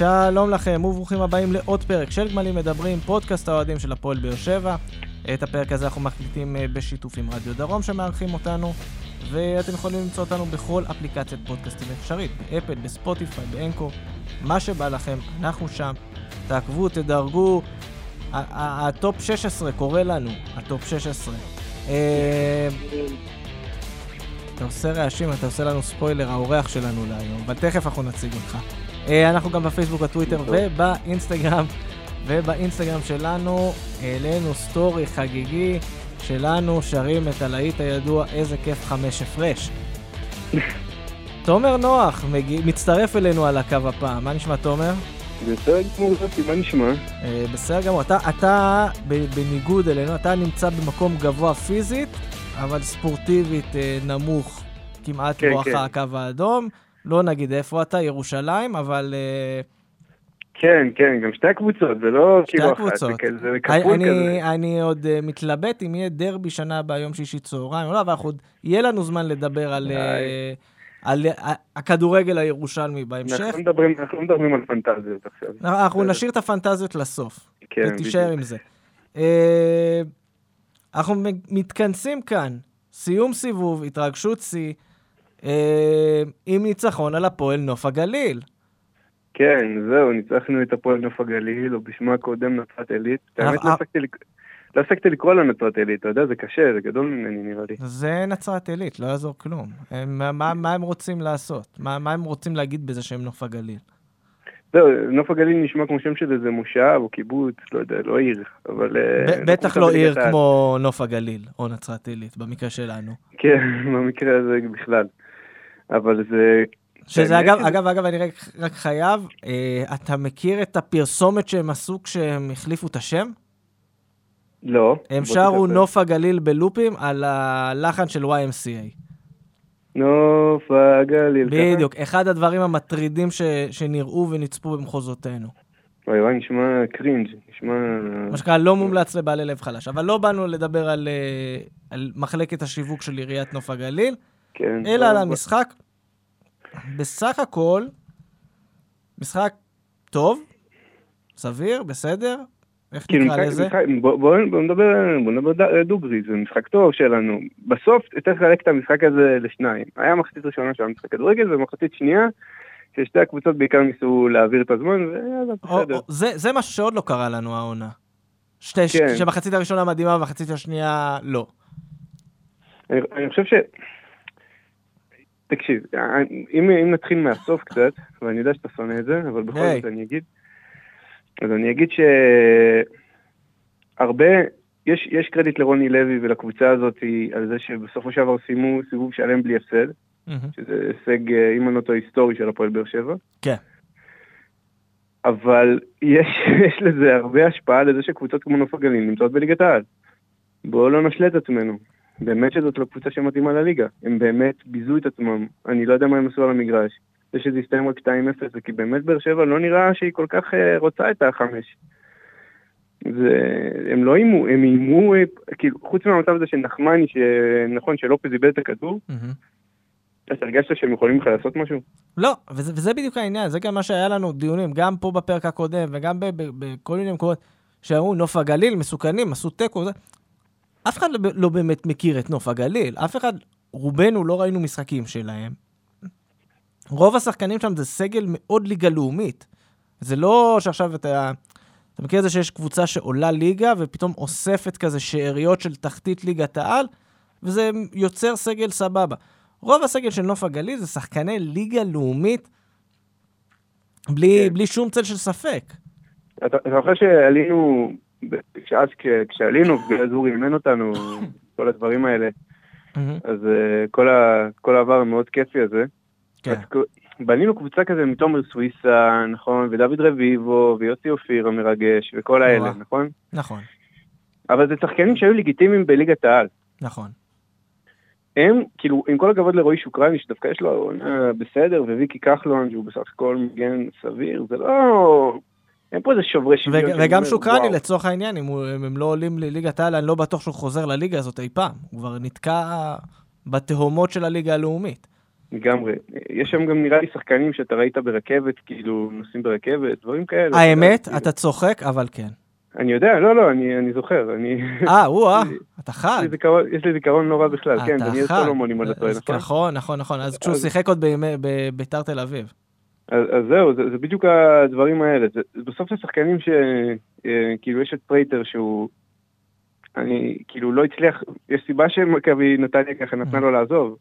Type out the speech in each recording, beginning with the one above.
שלום לכם וברוכים הבאים לעוד פרק של גמלים מדברים, פודקאסט האוהדים של הפועל באר שבע. את הפרק הזה אנחנו מקליטים אה, בשיתוף עם רדיו דרום שמארחים אותנו, ואתם יכולים למצוא אותנו בכל אפליקציית פודקאסטים אפשרית, באפל, בספוטיפיי, באנקו, מה שבא לכם, אנחנו שם. תעקבו, תדרגו. הטופ 16 קורא לנו, הטופ 16. אה, אתה עושה רעשים, אתה עושה לנו ספוילר, האורח שלנו להיום, אבל תכף אנחנו נציג אותך. אה, אנחנו גם בפייסבוק, בטוויטר ובאינסטגרם. ובאינסטגרם שלנו העלינו סטורי חגיגי שלנו, שרים את הלהיט הידוע איזה כיף חמש הפרש. תומר נוח מגיע, מצטרף אלינו על הקו הפעם, מה נשמע תומר? בסדר גמור, זאתי, מה נשמע? אה, בסדר גמור, אתה, אתה בניגוד אלינו, אתה נמצא במקום גבוה פיזית, אבל ספורטיבית אה, נמוך, כמעט כן, בואכה כן. הקו האדום. לא נגיד איפה אתה, ירושלים, אבל... אה, כן, כן, גם שתי הקבוצות, זה לא כאילו אחת, זה כזה כפול כזה. אני עוד uh, מתלבט אם יהיה דרבי שנה הבאה, יום שישי צהריים או לא, אבל עוד יהיה לנו זמן לדבר על, uh, על uh, הכדורגל הירושלמי בהמשך. אנחנו מדברים, אנחנו מדברים על פנטזיות עכשיו. אנחנו נשאיר את הפנטזיות לסוף, כן, ותישאר עם זה. Uh, אנחנו מתכנסים כאן, סיום סיבוב, התרגשות שיא. אה, עם ניצחון על הפועל נוף הגליל. כן, זהו, ניצחנו את הפועל נוף הגליל, או בשמה הקודם נצרת עילית. האמת, לא, לא הפסקתי לקרוא לה נצרת עילית, אתה יודע, זה קשה, זה גדול ממני נראה לי. זה נצרת עילית, לא יעזור כלום. מה הם רוצים לעשות? מה הם רוצים להגיד בזה שהם נוף הגליל? זהו, נוף הגליל נשמע כמו שם של איזה מושב או קיבוץ, לא יודע, לא עיר, אבל... אה, בטח לא עיר כמו נוף הגליל, או נצרת עילית, במקרה שלנו. כן, במקרה הזה בכלל. אבל זה... שזה אגב, אגב, אגב, אני רק, רק חייב, אה, אתה מכיר את הפרסומת שהם עשו כשהם החליפו את השם? לא. הם שרו נוף הגליל בלופים על הלחן של YMCA. נוף הגליל. בדיוק, ככה? אחד הדברים המטרידים ש, שנראו ונצפו במחוזותינו. וואי וואי, נשמע קרינג', נשמע... מה שנקרא, לא מומלץ לבעלי לב חלש. אבל לא באנו לדבר על, אה, על מחלקת השיווק של עיריית נוף הגליל. כן. אלא על המשחק. בסך הכל, משחק טוב, סביר, בסדר, איך כאילו, נקרא לזה? בואו נדבר, בוא נדבר דוגרי, זה משחק טוב שלנו. בסוף צריך לחלק את המשחק הזה לשניים. היה מחצית ראשונה של המשחק כדורגל ומחצית שנייה, ששתי הקבוצות בעיקר ניסו להעביר את הזמן, ויאללה, בסדר. זה, זה משהו שעוד לא קרה לנו העונה. שתי, כן. שמחצית הראשונה מדהימה ומחצית השנייה לא. אני, אני חושב ש... תקשיב, אם, אם נתחיל מהסוף קצת, ואני יודע שאתה שונא את זה, אבל בכל זאת אני אגיד, אז אני אגיד שהרבה, יש, יש קרדיט לרוני לוי ולקבוצה הזאת על זה שבסופו של דבר סיימו סיבוב שלם בלי הפסד, mm-hmm. שזה הישג, אה, אם אני לא טועה, היסטורי של הפועל באר שבע. כן. אבל יש, יש לזה הרבה השפעה לזה שקבוצות כמו נוף הגליל נמצאות בליגת העל. בואו לא נשלה את עצמנו. באמת שזאת לא קבוצה שמתאימה לליגה. הם באמת ביזו את עצמם. אני לא יודע מה הם עשו על המגרש. זה שזה הסתיים רק 2-0, זה כי באמת באר שבע לא נראה שהיא כל כך uh, רוצה את החמש. זה, הם לא איימו, הם איימו, אה, כאילו, חוץ מהמצב הזה של נחמני, שנכון, שלופז איבד את הכדור. אתה הרגשת שהם יכולים בכלל לעשות משהו? לא, וזה, וזה בדיוק העניין, זה גם מה שהיה לנו דיונים, גם פה בפרק הקודם וגם בכל מיני מקומות, שאמרו נוף הגליל, מסוכנים, עשו תיקו, אף אחד לא, לא באמת מכיר את נוף הגליל, אף אחד, רובנו לא ראינו משחקים שלהם. רוב השחקנים שם זה סגל מאוד ליגה לאומית. זה לא שעכשיו אתה... אתה מכיר את זה שיש קבוצה שעולה ליגה ופתאום אוספת כזה שאריות של תחתית ליגת העל, וזה יוצר סגל סבבה. רוב הסגל של נוף הגליל זה שחקני ליגה לאומית בלי, כן. בלי שום צל של ספק. אתה זוכר שעלינו כשאז כשעלינו, ואז אורי אימן אותנו, כל הדברים האלה, אז אה, כל העבר המאוד כיפי הזה. כן. בנינו קבוצה כזה מתומר סוויסה, נכון, ודוד רביבו, ויוסי אופיר המרגש, וכל האלה, נכון? נכון. אבל זה שחקנים שהיו לגיטימיים בליגת העל. נכון. הם, כאילו, עם כל הכבוד לרועי שוקרני, שדווקא יש לו עונה בסדר, וויקי כחלון, שהוא בסך הכל מגן סביר, זה לא אין פה איזה שוברי שוויון. וגם שוקרני לצורך העניין, אם, הוא, אם הם לא עולים לליגת העל, אני לא בטוח שהוא חוזר לליגה הזאת אי פעם. הוא כבר נתקע בתהומות של הליגה הלאומית. לגמרי. יש שם גם נראה לי שחקנים שאתה ראית ברכבת, כאילו נוסעים ברכבת, דברים כאלה. האמת, כאילו. אתה צוחק, אבל כן. אני יודע, לא, לא, אני, אני זוכר, אני... אה, או-אה, אתה חד. יש לי זיכרון לא רע בכלל, כן, דניאל. סולומון, אם אני לא טועה, נכון? נכון, נכון, נכון. אז כשהוא שיחק עוד בביתר תל אביב. אז, אז זהו, זה, זה בדיוק הדברים האלה. זה, בסוף זה שחקנים ש... אה, יש את פרייטר שהוא... אני, כאילו, לא הצליח... יש סיבה שמכבי נתניה ככה נתנה לו לעזוב.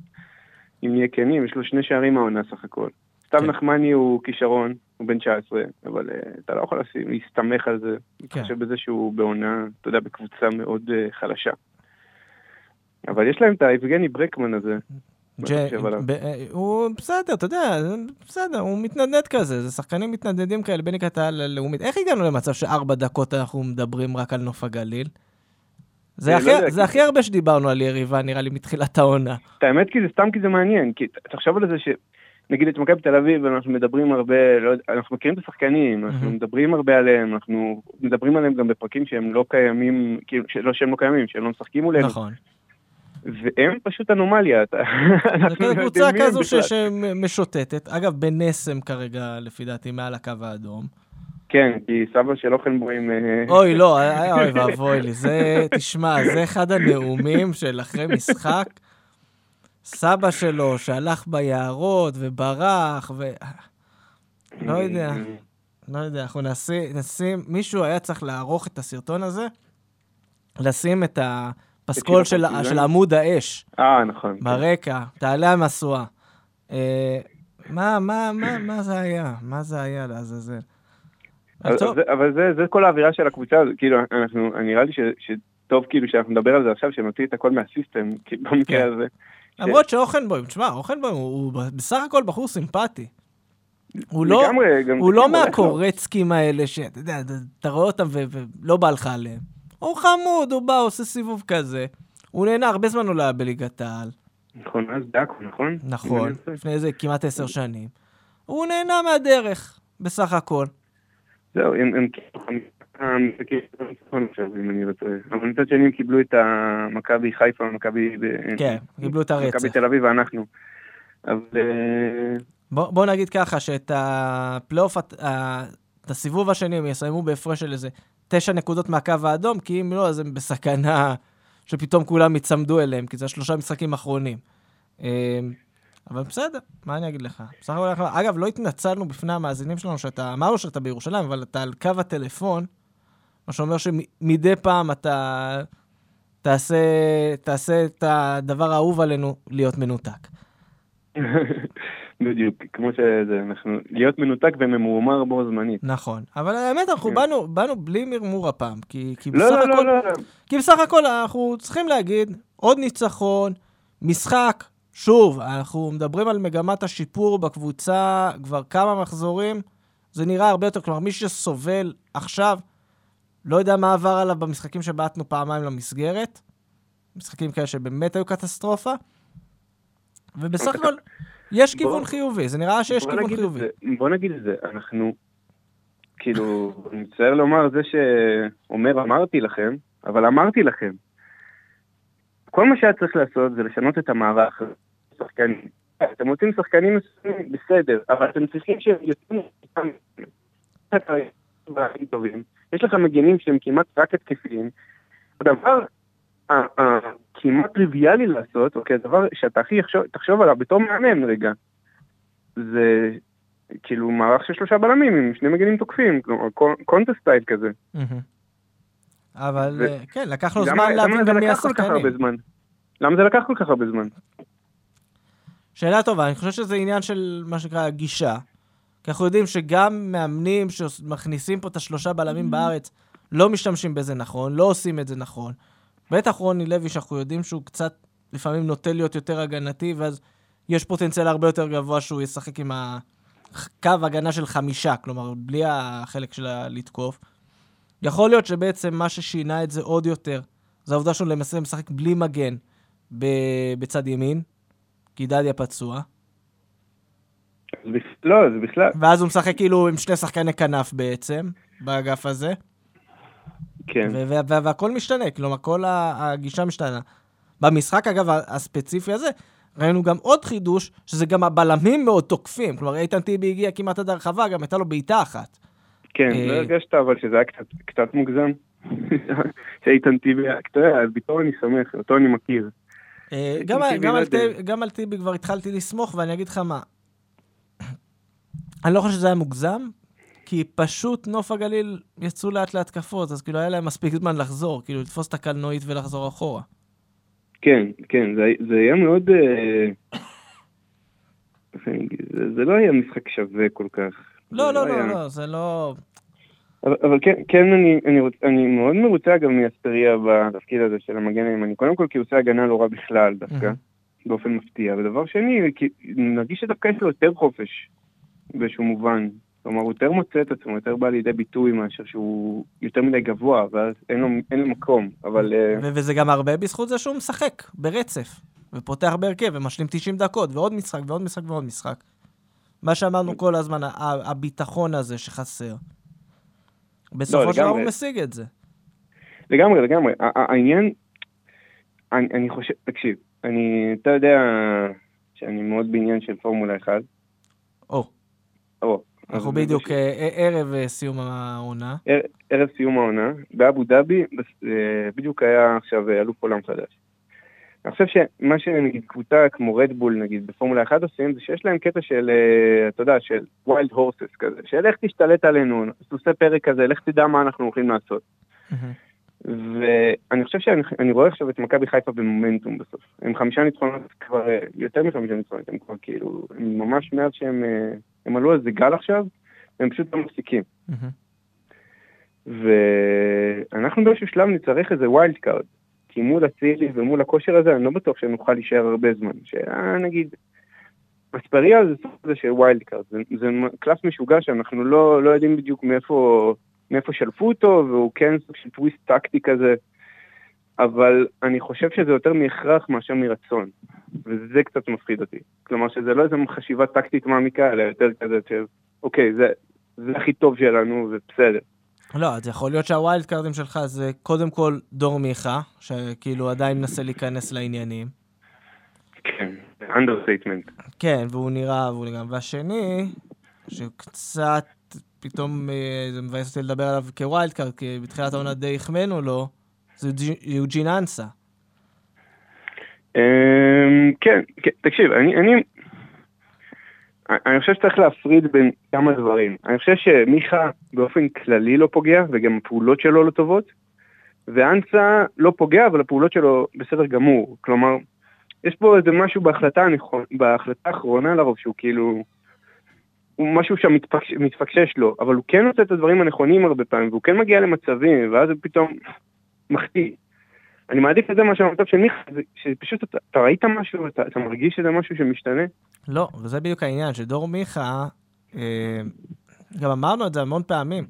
אם נהיה כנים, יש לו שני שערים מהעונה סך הכל. סתיו כן. נחמני הוא כישרון, הוא בן 19, אבל אה, אתה לא יכול להסתמך על זה. כן. להתחשב בזה שהוא בעונה, אתה יודע, בקבוצה מאוד אה, חלשה. אבל יש להם את היבגני ברקמן הזה. אה, הוא בסדר, אתה יודע, בסדר, הוא מתנדנד כזה, זה שחקנים מתנדנדים כאלה בין ליגת העל ללאומית. איך הגענו למצב שארבע דקות אנחנו מדברים רק על נוף הגליל? זה הכי- לא יודע, זה כי- הכי הרבה שדיברנו על יריבה, נראה לי, מתחילת העונה. את האמת כי זה סתם כי זה מעניין, כי תחשוב על זה ש... נגיד את מכבי תל אביב, אנחנו מדברים הרבה, לא אנחנו מכירים את השחקנים, אנחנו מהמם. מדברים הרבה עליהם, אנחנו מדברים עליהם גם בפרקים שהם לא קיימים, כאילו, לא שהם לא קיימים, שהם לא משחקים מולנו, נכון. והם פשוט אנומליה, אנחנו לא קבוצה הם כזו. שמשוטטת. אגב, בנסם כרגע, לפי דעתי, מעל הקו האדום. כן, כי סבא של אוכנבוים... אה, אוי, לא, אוי אוי ואבוי לי. זה, תשמע, זה אחד הנאומים של אחרי משחק. סבא שלו שהלך ביערות וברח, ו... לא יודע, לא יודע, אנחנו נשים, נשים, מישהו היה צריך לערוך את הסרטון הזה, לשים את הפסקול את של, הפרטיזן? של עמוד האש אה, נכון. כן. ברקע, תעלה המשואה. אה, מה, מה, מה, מה זה היה? מה זה היה לעזאזל? אבל זה- זה, כל האווירה של הקבוצה, הזאת, כאילו, אנחנו, נראה לי ש, שטוב כאילו שאנחנו נדבר על זה עכשיו, שנוציא את הכל מהסיסטם, כי במקרה כן. הזה. למרות שאוכנבוים, תשמע, אוכנבוים הוא בסך הכל בחור סימפטי. הוא לא, הוא לא. מהקורצקים האלה שאתה יודע, אתה- רואה אותם ולא בא לך עליהם. הוא חמוד, הוא בא, עושה סיבוב כזה. הוא נהנה, הרבה זמן הוא לא היה בליגת העל. נכון, אז דאקו, נכון? נכון. לפני איזה כמעט עשר שנים. הוא נהנה מהדרך, בסך הכל. זהו, הם טועה. אבל מצד שני הם קיבלו את המכבי חיפה, מכבי... ב- כן, קיבלו את הרצף. מכבי תל אביב ואנחנו. אבל... אה, בוא, נגיד ככה, שאת הפלייאוף, את הסיבוב השני הם יסיימו בהפרש של איזה תשע נקודות מהקו האדום, כי אם לא, אז הם בסכנה שפתאום כולם יצמדו אליהם, כי זה השלושה משחקים האחרונים. אמ, אבל בסדר, מה אני אגיד לך? בסך הכל, אגב, לא התנצלנו בפני המאזינים שלנו שאתה, אמרנו שאתה בירושלים, אבל אתה על קו הטלפון, מה שאומר שמדי פעם אתה תעשה, תעשה את הדבר האהוב עלינו, להיות מנותק. בדיוק, כמו שזה, אנחנו... להיות מנותק וממורמר בו זמנית. נכון, אבל האמת, אנחנו כן. באנו, באנו בלי מרמור הפעם, כי, כי לא, בסך לא, הכל, לא, לא, לא. כי בסך הכל אנחנו צריכים להגיד, עוד ניצחון, משחק, שוב, אנחנו מדברים על מגמת השיפור בקבוצה כבר כמה מחזורים, זה נראה הרבה יותר, כלומר, מי שסובל עכשיו, לא יודע מה עבר עליו במשחקים שבעטנו פעמיים למסגרת, משחקים כאלה שבאמת היו קטסטרופה, ובסך הכל, יש בוא- כיוון חיובי, זה נראה שיש בוא כיוון חיובי. זה, בוא נגיד את זה, אנחנו, כאילו, אני מצטער לומר זה שאומר אמרתי לכם, אבל אמרתי לכם. כל מה שהיה צריך לעשות זה לשנות את המערך. שחקנים. אתם רוצים שחקנים מסוימים, בסדר, אבל אתם צריכים שהם יוצאים. יש לך מגנים שהם כמעט רק התקפיים. הדבר הכמעט טריוויאלי לעשות, אוקיי, הדבר שאתה הכי יחשוב- תחשוב עליו בתור מאמן רגע, זה כאילו מערך של שלושה בלמים עם שני מגנים תוקפים, כלומר קונטסט סטייל כזה. אבל ו- אה, כן, לקח לו זמן להבין גם מי השחקנים. למה זה לקח כל כך הרבה זמן? שאלה טובה, אני חושב שזה עניין של מה שנקרא גישה. כי אנחנו יודעים שגם מאמנים שמכניסים פה את השלושה בלמים בארץ, לא משתמשים בזה נכון, לא עושים את זה נכון. בטח רוני לוי, שאנחנו יודעים שהוא קצת לפעמים נוטה להיות יותר הגנתי, ואז יש פוטנציאל הרבה יותר גבוה שהוא ישחק עם הקו הגנה של חמישה, כלומר, בלי החלק של הלתקוף. יכול להיות שבעצם מה ששינה את זה עוד יותר, זה העובדה שהוא למעשה משחק בלי מגן בצד ימין, כי דדיה פצוע, לא, זה בכלל, ואז הוא משחק כאילו עם שני שחקני כנף בעצם, באגף הזה, כן. והכל משתנה, כלומר, כל הגישה משתנה. במשחק, אגב, הספציפי הזה, ראינו גם עוד חידוש, שזה גם הבלמים מאוד תוקפים. כלומר, איתן טיבי הגיע כמעט עד הרחבה, גם הייתה לו בעיטה אחת. כן, אה, לא הרגשת אבל שזה היה קצת, קצת מוגזם? שאיתן טיבי, אתה יודע, בתור אני סומך, אותו אני מכיר. אה, גם, גם, לא על. טיבי, גם על טיבי כבר התחלתי לסמוך, ואני אגיד לך מה. אני לא חושב שזה היה מוגזם, כי פשוט נוף הגליל יצאו לאט להתקפות, אז כאילו היה להם מספיק זמן לחזור, כאילו לתפוס את הקלנועית ולחזור אחורה. כן, כן, זה, זה היה מאוד... אה, זה, זה לא היה משחק שווה כל כך. לא, זה לא, היה- לא, לא, זה לא... אבל, אבל כן, כן אני, אני, רוצ, אני מאוד מרוצה גם מאספריה בתפקיד הזה של המגן הימני. קודם כל כי הוא עושה הגנה לא רע בכלל דווקא. באופן מפתיע. ודבר שני, כי נרגיש שדווקא יש לו יותר חופש באיזשהו מובן. כלומר, הוא יותר מוצא את עצמו, יותר בא לידי ביטוי מאשר שהוא יותר מדי גבוה, ואז אין לו, אין לו מקום. אבל אה, ו- וזה גם הרבה בזכות זה שהוא משחק ברצף, ופותח בהרכב, ומשלים 90 דקות, ועוד משחק, ועוד משחק, ועוד משחק. מה שאמרנו כל הזמן, הביטחון הזה שחסר. בסופו של דבר הוא. משיג את זה. לגמרי, לגמרי. העניין, אני, אני חושב, תקשיב, אני, אתה יודע שאני מאוד בעניין של פורמולה 1. או, או, אנחנו בדיוק אה, אה, ערב אה, סיום העונה. ערב סיום העונה, באבו דאבי, בדיוק היה עכשיו אלוף עולם חדש. אני חושב שמה שנגיד קבוצה כמו רדבול נגיד בפורמולה 1 עושים זה שיש להם קטע של, אתה יודע, של ויילד הורסס כזה, של איך תשתלט עלינו, סוסי פרק כזה, לך תדע מה אנחנו הולכים לעשות. מהמם. ואני חושב שאני אני רואה עכשיו את מכבי חיפה במומנטום בסוף. הם חמישה ניצחונות כבר, אה, יותר מחמישה ניצחונות, הם כבר כאילו, הם ממש מאז שהם אה, הם עלו איזה גל עכשיו, והם פשוט לא מפסיקים. ואנחנו באיזשהו שלב נצטרך איזה wild card. כי מול אצילי ומול הכושר הזה, אני לא בטוח שנוכל להישאר הרבה זמן. שנגיד, אספריה זה סוג של wild card. זה, זה קלף משוגע שאנחנו לא, לא יודעים בדיוק מאיפה, מאיפה שלפו אותו, והוא כן סוג של טוויסט טקטי כזה. אבל אני חושב שזה יותר מהכרח מאשר מרצון. וזה קצת מפחיד אותי. כלומר שזה לא איזו חשיבה טקטית מעמיקה, אלא יותר כזה של, אוקיי, זה, זה הכי טוב שלנו, ובסדר. לא, אז יכול להיות שה wild card ים שלך זה קודם כל דור מיכה, שכאילו עדיין מנסה להיכנס לעניינים. כן, understatement. כן, והוא נראה, והוא נראה. והשני, שקצת פתאום אה, זה מבאס אותי לדבר עליו כ wild card, כי בתחילת העונה די החמאנו לו, זה יוג'י- יוג'ין אנסה. אמ, כן, כן, תקשיב, אני, אני, חושב שצריך להפריד בין כמה דברים. אני חושב שמיכה באופן כללי לא פוגע, וגם הפעולות שלו לא טובות, ואנסה לא פוגע, אבל הפעולות שלו בסדר גמור. כלומר, יש פה איזה משהו בהחלטה בהחלטה האחרונה לרוב, שהוא כאילו, הוא משהו שם מתפקש, מתפקשש לו, אבל הוא כן עושה את הדברים הנכונים הרבה פעמים, והוא כן מגיע למצבים, ואז הוא פתאום מחטיא. אני מעדיף את זה מאשר המצב של מיכה, שפשוט אתה, אתה ראית משהו, אתה, אתה מרגיש שזה משהו שמשתנה? לא, וזה בדיוק העניין, שדור מיכה, אה, גם אמרנו את זה המון פעמים,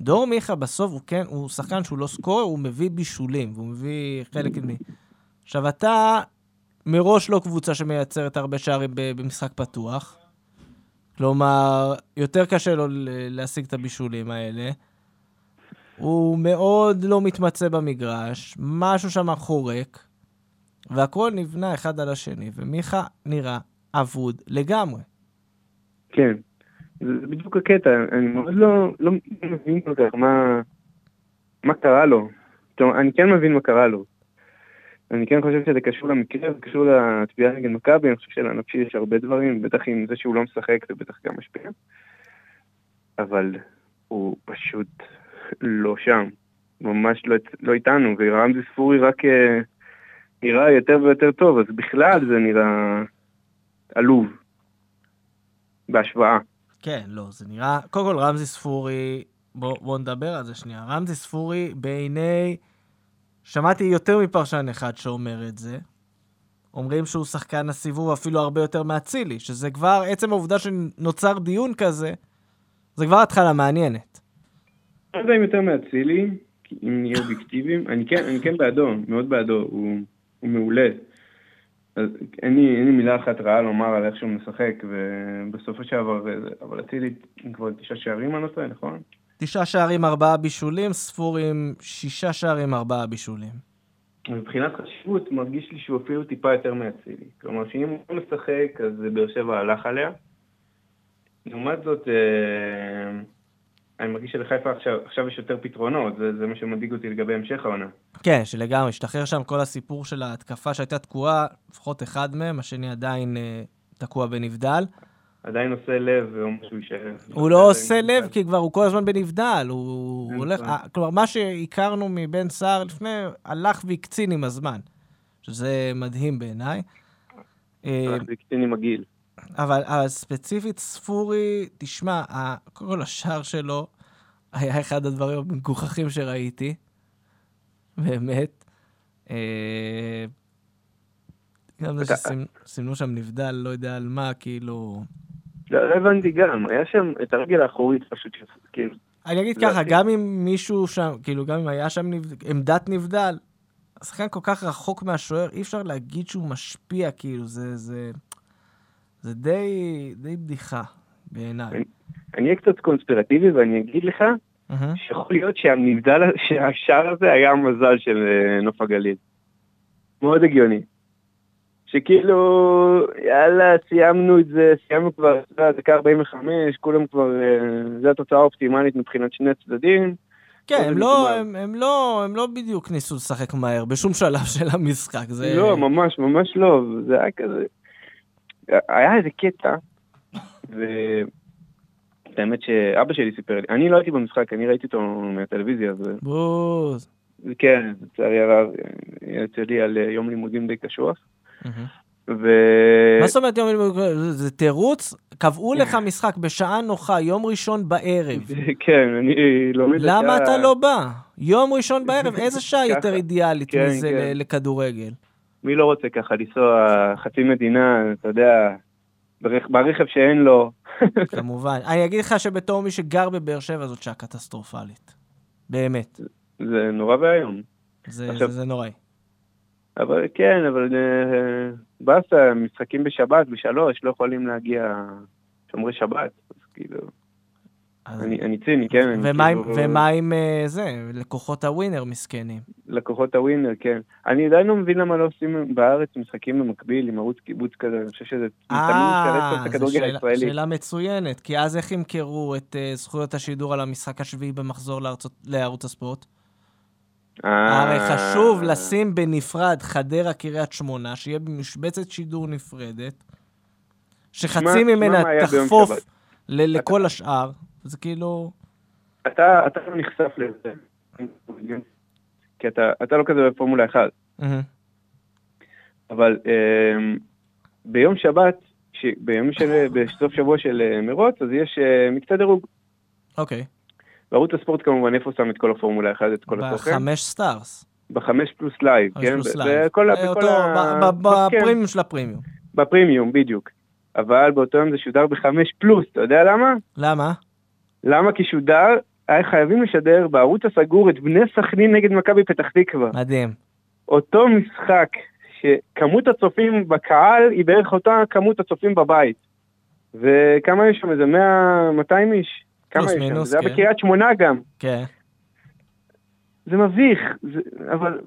דור מיכה בסוף הוא כן, הוא שחקן שהוא לא סקורר, הוא מביא בישולים, והוא מביא חלק מ... עכשיו, אתה מראש לא קבוצה שמייצרת הרבה שערים במשחק פתוח. כלומר, יותר קשה לו להשיג את הבישולים האלה. הוא מאוד לא מתמצא במגרש, משהו שם חורק, והכל נבנה אחד על השני, ומיכה נראה אבוד לגמרי. כן. זה בדיוק הקטע, אני מאוד לא, לא מבין כל כך מה, מה קרה לו. כלומר, אני כן מבין מה קרה לו. אני כן חושב שזה קשור למקרה, זה קשור לתביעה נגד מכבי, אני חושב שלנפשי יש הרבה דברים, בטח עם זה שהוא לא משחק זה בטח גם משפיע. אבל הוא פשוט לא שם. ממש לא, לא איתנו, ורמזי ספורי רק אה, נראה יותר ויותר טוב, אז בכלל זה נראה עלוב. בהשוואה. כן, לא, זה נראה... קודם כל, רמזי ספורי, בוא, בוא נדבר על זה שנייה. רמזי ספורי, בעיני... שמעתי יותר מפרשן אחד שאומר את זה. אומרים שהוא שחקן הסיבוב אפילו הרבה יותר מאצילי, שזה כבר, עצם העובדה שנוצר דיון כזה, זה כבר התחלה מעניינת. לא יודע אם יותר מאצילי, אם נהיה אובייקטיביים, אני כן, אני כן בעדו, מאוד בעדו, הוא, הוא מעולה. אז אין לי, אין לי מילה אחת רעה לומר על איך שהוא משחק, ובסופו של דבר, אבל אצילי כבר תשעה שערים, אני לא נכון? תשעה שערים, ארבעה בישולים, ספורי עם שישה שערים, ארבעה בישולים. מבחינת חשיבות, מרגיש לי שהוא אפילו טיפה יותר מאצילי. כלומר, שאם הוא משחק, אז באר שבע הלך עליה. לעומת זאת, אה, אני מרגיש שלחיפה עכשיו, עכשיו יש יותר פתרונות, זה, זה מה שמדאיג אותי לגבי המשך העונה. כן, שלגמרי, השתחרר שם כל הסיפור של ההתקפה שהייתה תקועה, לפחות אחד מהם, השני עדיין אה, תקוע בנבדל. עדיין עושה לב, ואומר שהוא יישאר. הוא לא עושה לב, כי כבר הוא כל הזמן בנבדל, הוא הולך... כלומר, מה שהכרנו מבן סער לפני, הלך והקצין עם הזמן, שזה מדהים בעיניי. אה, זה קטין עם הגיל. אבל ספציפית ספורי, תשמע, כל השער שלו היה אחד הדברים המגוחכים שראיתי, באמת. אה, גם זה שסימנו שם נבדל, לא יודע על מה, כאילו... לא, לא הבנתי גם, היה שם את הרגל האחורית פשוט, כאילו, אני אגיד ככה, גם אם מישהו שם, כאילו, גם אם היה שם. עמדת נבדל, השחקן כל כך רחוק מהשוער, אי אפשר להגיד שהוא משפיע, כאילו, זה... זה, זה די, די בדיחה, בעיניי. אני אהיה קצת קונספירטיבי ואני אגיד לך. שיכול להיות שהנבדל, שהשער הזה היה המזל של אה, נוף הגליל. מאוד הגיוני. שכאילו, יאללה, סיימנו את זה, סיימנו כבר, אתה יודע, דקה 45, כולם כבר, אה, זו התוצאה האופטימלית מבחינת שני הצדדים. כן, זה הם לא. הם, הם, לא, הם לא בדיוק ניסו לשחק מהר בשום שלב של המשחק. זה... לא, ממש, ממש לא, זה היה כזה... היה איזה קטע, והאמת שאבא שלי סיפר לי, אני לא הייתי במשחק, אני ראיתי אותו מהטלוויזיה, ו... בוז. כן, לצערי הרב, יצא לי על אה, יום לימודים די קשוח. ו... מה זאת אומרת יום לימוד? זה- זה תירוץ? קבעו לך משחק בשעה נוחה, יום ראשון בערב. כן, אני לומד... למה השעה- אתה לא בא? יום ראשון בערב, איזה שעה. יותר אידיאלית כן, מזה כן. לכדורגל? מי לא רוצה ככה לנסוע חצי מדינה, אתה יודע, ברכ- ברכב שאין לו. כמובן. אני אגיד לך שבתור מי שגר בבאר שבע זאת שעה קטסטרופלית. באמת. זה נורא ואיום. זה נוראי. אבל כן, אבל אה, באסה, משחקים בשבת, בשלוש, לא יכולים להגיע שומרי שבת. אז כאילו, אז- אני, אני ציני, כן? אני ומה עם- כאילו- ומה עם אה, זה, לקוחות הווינר מסכנים? לקוחות הווינר, כן. אני עדיין לא מבין למה לא עושים בארץ משחקים במקביל עם ערוץ קיבוץ כזה, אני חושב שזה את זו שאלה-. שאלה מצוינת, כי אז איך ימכרו את אה, זכויות השידור על המשחק השביעי במחזור לערוץ הספורט? אה, הרי חשוב לשים בנפרד חדרה קריית שמונה, שיהיה במשבצת שידור נפרדת, שחצי ממנה תחפוף לכל השאר. זה כאילו... אתה, אתה לא נחשף לזה, כי אתה, אתה לא כזה בפורמולה 1, מהמם. אבל אה, ביום שבת, ביום של, בסוף שבוע של אה, מרוץ, אז יש אה, מקצה דירוג. אוקיי. בערוץ הספורט כמובן, איפה שם את כל הפורמולה 1, את כל התוכן? בחמש Stars. בחמש פלוס Live, כן? פלוס ב- Live. בכל ה- אה, כן, בפרימיום של הפרימיום. בפרימיום, בדיוק. אבל באותו יום זה שודר בחמש פלוס, אתה יודע למה? למה? למה? כי שודר, היה חייבים לשדר בערוץ הסגור את בני סכנין נגד מכבי פתח תקווה. מדהים. אותו משחק שכמות הצופים בקהל היא בערך אותה כמות הצופים בבית. וכמה יש שם? איזה 100, 200 איש? כמה פלוס יש שם? מינוס, זה היה כן. בקריית שמונה גם. כן. זה מביך, זה, אבל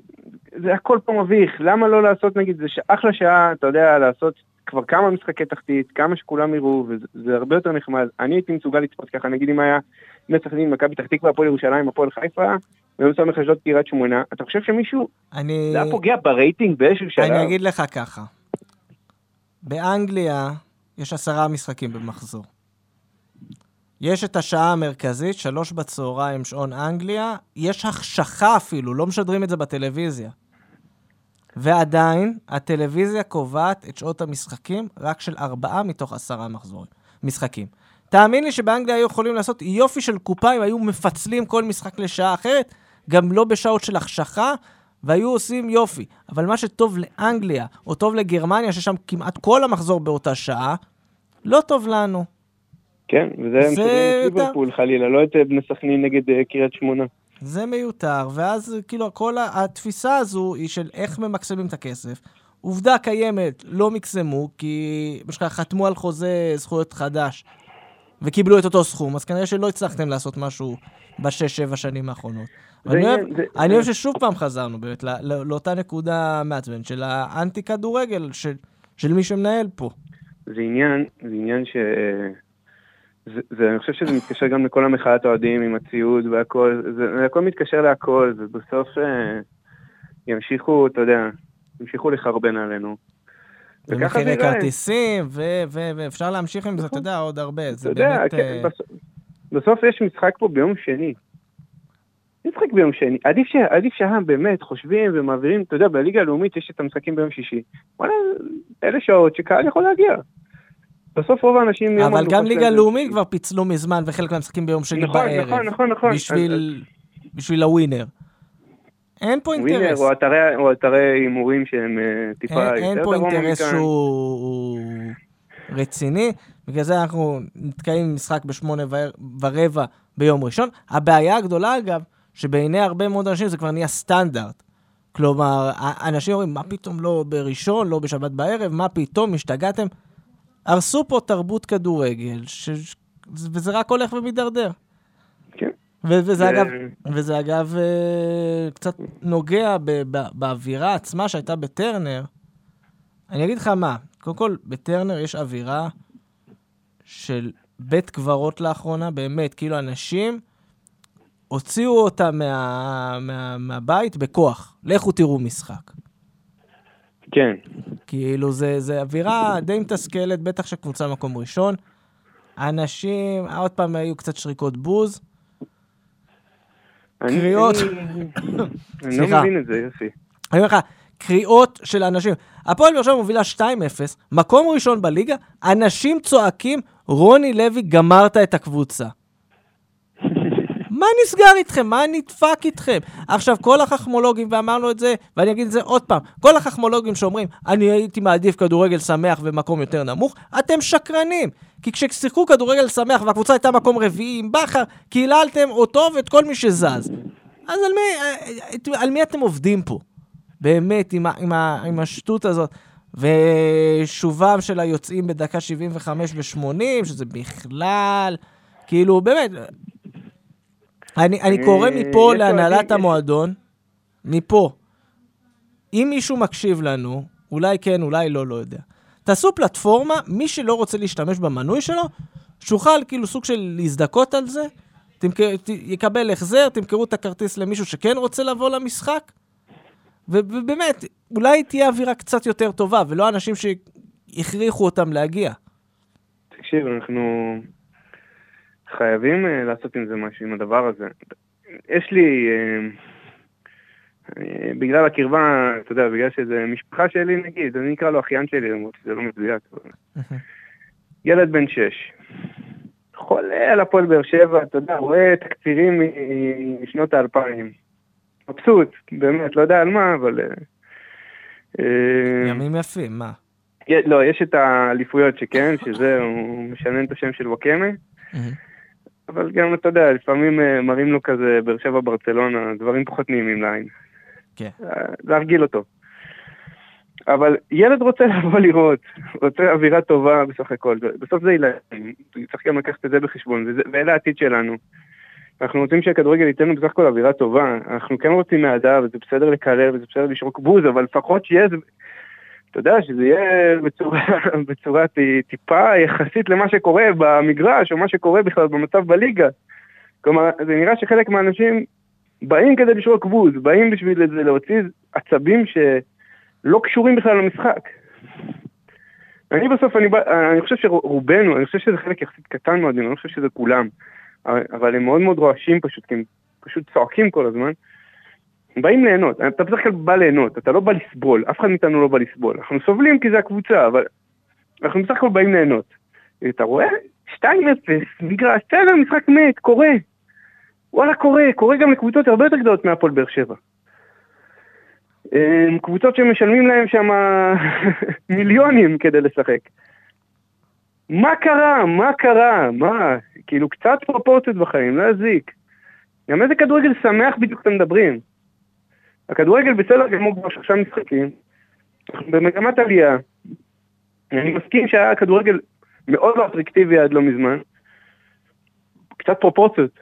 זה הכל פה מביך. למה לא לעשות נגיד, זה אחלה שעה, אתה יודע, לעשות כבר כמה משחקי תחתית, כמה שכולם יראו, וזה הרבה יותר נחמד. אני הייתי מסוגל לצפות ככה, נגיד אם היה בני סכנין, מכבי פתח תקווה, הפועל ירושלים, הפועל חיפה, ומם סמך אשדוד קריית שמונה, אתה חושב שמישהו, אני... זה היה פוגע ברייטינג באיזשהו שלב? אני אגיד לך ככה. באנגליה יש עשרה משחקים במחזור. יש את השעה המרכזית, שלוש בצהריים, שעון אנגליה. יש החשכה אפילו, לא משדרים את זה בטלוויזיה. ועדיין, הטלוויזיה קובעת את שעות המשחקים רק של ארבעה מתוך עשרה מחזורים. משחקים. תאמין לי שבאנגליה היו יכולים לעשות יופי של קופה אם היו מפצלים כל משחק לשעה אחרת, גם לא בשעות של החשכה, והיו עושים יופי. אבל מה שטוב לאנגליה, או טוב לגרמניה, ששם כמעט כל המחזור באותה שעה, לא טוב לנו. כן, וזה זה יותר- ליברפול חלילה, לא את אה, בני סכנין נגד אה, קריית שמונה. זה מיותר, ואז כאילו כל התפיסה הזו היא של איך ממקסמים את הכסף. עובדה קיימת, לא מקסמו, כי שנקרא, חתמו על חוזה זכויות חדש וקיבלו את אותו סכום, אז כנראה שלא הצלחתם לעשות משהו בשש-שבע שנים האחרונות. אני אוהב, זה- אני אוהב ששוב פעם חזרנו באמת לא- לא- לאותה נקודה מעצבנת של האנטי כדורגל של, של מי שמנהל פה. זה עניין, זה עניין ש... זה, זה, אני חושב שזה מתקשר גם לכל המחאת האוהדים עם הציוד והכל, זה, זה הכל מתקשר להכל, ובסוף אה, ימשיכו, אתה יודע, ימשיכו לחרבן עלינו. ומחירי. כרטיסים, ו- ו- ואפשר להמשיך עם זה, אתה יודע, עוד הרבה. זה אתה יודע, באמת... כן, אה, בסוף, בסוף יש משחק פה ביום שני. משחק ביום שני. עדיף, ש, עדיף שהם באמת חושבים ומעבירים, אתה יודע, בליגה הלאומית יש את המשחקים ביום שישי. וואלה, אלה שעות שקהל יכול להגיע. בסוף רוב האנשים... אבל גם ליגה לאומית כבר פיצלו מזמן, וחלק מהמשחקים ביום שני נכון, בערב. נכון, נכון, נכון. בשביל, בשביל הווינר. אין פה ווינר אינטרס. או אתרי- או אתרי הימורים שהם אה, טיפה אין, אין יותר פה דרומה אינטרס. שהוא הוא רציני, בגלל זה אנחנו נתקעים עם משחק בשמונה ור- ורבע ביום ראשון. הבעיה הגדולה, אגב, שבעיני הרבה מאוד אנשים זה כבר נהיה סטנדרט. כלומר, אנשים אומרים, מה פתאום לא בראשון, לא בשבת בערב, מה פתאום, השתגעתם? הרסו פה תרבות כדורגל, ש... וזה רק הולך ומידרדר. כן. ו- וזה זה- אגב, וזה אגב אה, קצת נוגע ב- ב- באווירה עצמה שהייתה בטרנר. אני אגיד לך מה, קודם כל, בטרנר יש אווירה של בית קברות לאחרונה, באמת, כאילו אנשים הוציאו אותה מה, מה, מהבית בכוח. לכו תראו משחק. כן. כאילו, זה, זה אווירה די מתסכלת, בטח שקבוצה מקום ראשון. אנשים, עוד פעם היו קצת שריקות בוז. אני- קריאות. אני-. לא מבין את זה, יוסי. אני אומר לך, קריאות של אנשים. הפועל באר שבע מובילה 2-0, מקום ראשון בליגה, אנשים צועקים, רוני לוי, גמרת את הקבוצה. מה נסגר איתכם? מה נדפק איתכם? עכשיו, כל החכמולוגים, ואמרנו את זה, ואני אגיד את זה עוד פעם, כל החכמולוגים שאומרים, אני הייתי מעדיף כדורגל שמח ומקום יותר נמוך, אתם שקרנים. כי כששיחקו כדורגל שמח והקבוצה הייתה מקום רביעי עם בכר, קיללתם אותו ואת כל מי שזז. אז על מי, על מי אתם עובדים פה? באמת, עם, ה, עם, ה, עם השטות הזאת. ושובם של היוצאים בדקה 75 ו-80, שזה בכלל, כאילו, באמת, אני, אני קורא מפה להנהלת המועדון, מפה, אם מישהו מקשיב לנו, אולי כן, אולי לא, לא יודע. תעשו פלטפורמה, מי שלא רוצה להשתמש במנוי שלו, שיוכל כאילו סוג של להזדכות על זה, תמכ... ת... יקבל החזר, תמכרו את הכרטיס למישהו שכן רוצה לבוא למשחק, ובאמת, אולי תהיה אווירה קצת יותר טובה, ולא אנשים שהכריחו אותם להגיע. תקשיב, אנחנו חייבים אה, לעשות עם זה משהו, עם הדבר הזה. יש לי, אה, אה, בגלל הקרבה, אתה יודע, בגלל שזה משפחה שלי נגיד, אני אקרא לו אחיין שלי, למרות שזה לא מדויק. ילד בן שש, חולה על הפועל באר שבע, אתה יודע, רואה תקצירים משנות האלפיים. מבסוט, באמת, לא יודע על מה, אבל... ימים יפים, מה? לא, יש את האליפויות שכן, שזה, הוא משנן את השם של וואקמה, אבל גם, אתה יודע, לפעמים אה, מראים לו כזה באר שבע ברצלונה, דברים פחות נעימים לעין. כן. אה, להרגיל אותו. אבל ילד רוצה לבוא לראות, רוצה אווירה טובה בסך הכל, בסוף זה ילדים, צריך גם לקחת את זה בחשבון, וזה- ואלה העתיד שלנו. אנחנו רוצים שהכדורגל ייתן לנו בסך הכל אווירה טובה, אנחנו כן רוצים אהדה, וזה בסדר לקלל, וזה בסדר לשרוק בוז, אבל לפחות שיהיה, אתה יודע, שזה יהיה בצורה, בצורה טיפה יחסית למה שקורה במגרש, או מה שקורה בכלל במצב בליגה. כלומר, זה נראה שחלק מהאנשים באים כדי לשרוק בוז, באים בשביל איזה להוציא עצבים שלא קשורים בכלל למשחק. אני בסוף, אני, אני חושב שרובנו, אני חושב שזה חלק יחסית קטן מאוד, אני לא חושב שזה כולם, אבל הם מאוד מאוד רועשים פשוט, כי הם פשוט צועקים כל הזמן. הם באים ליהנות, אתה בדרך כלל בא ליהנות, אתה לא בא לסבול, אף אחד מאיתנו לא בא לסבול. אנחנו סובלים כי זה הקבוצה, אבל אנחנו בסך הכל באים ליהנות. אתה רואה? 2-0, מגרש, בסדר, משחק מת, קורה. וואלה, קורה, קורה גם לקבוצות הרבה יותר גדולות מהפועל באר שבע. הם, קבוצות שמשלמים להם שם מיליונים כדי לשחק. מה קרה? מה קרה? מה? כאילו, קצת פרופורציות בחיים, לא יזיק. גם איזה כדורגל שמח בדיוק אתם מדברים. הכדורגל בסדר גמור כבר שלושה משחקים, אנחנו במגמת עלייה. אני מסכים שהיה כדורגל מאוד לא אטרקטיבי עד לא מזמן, קצת פרופורציות.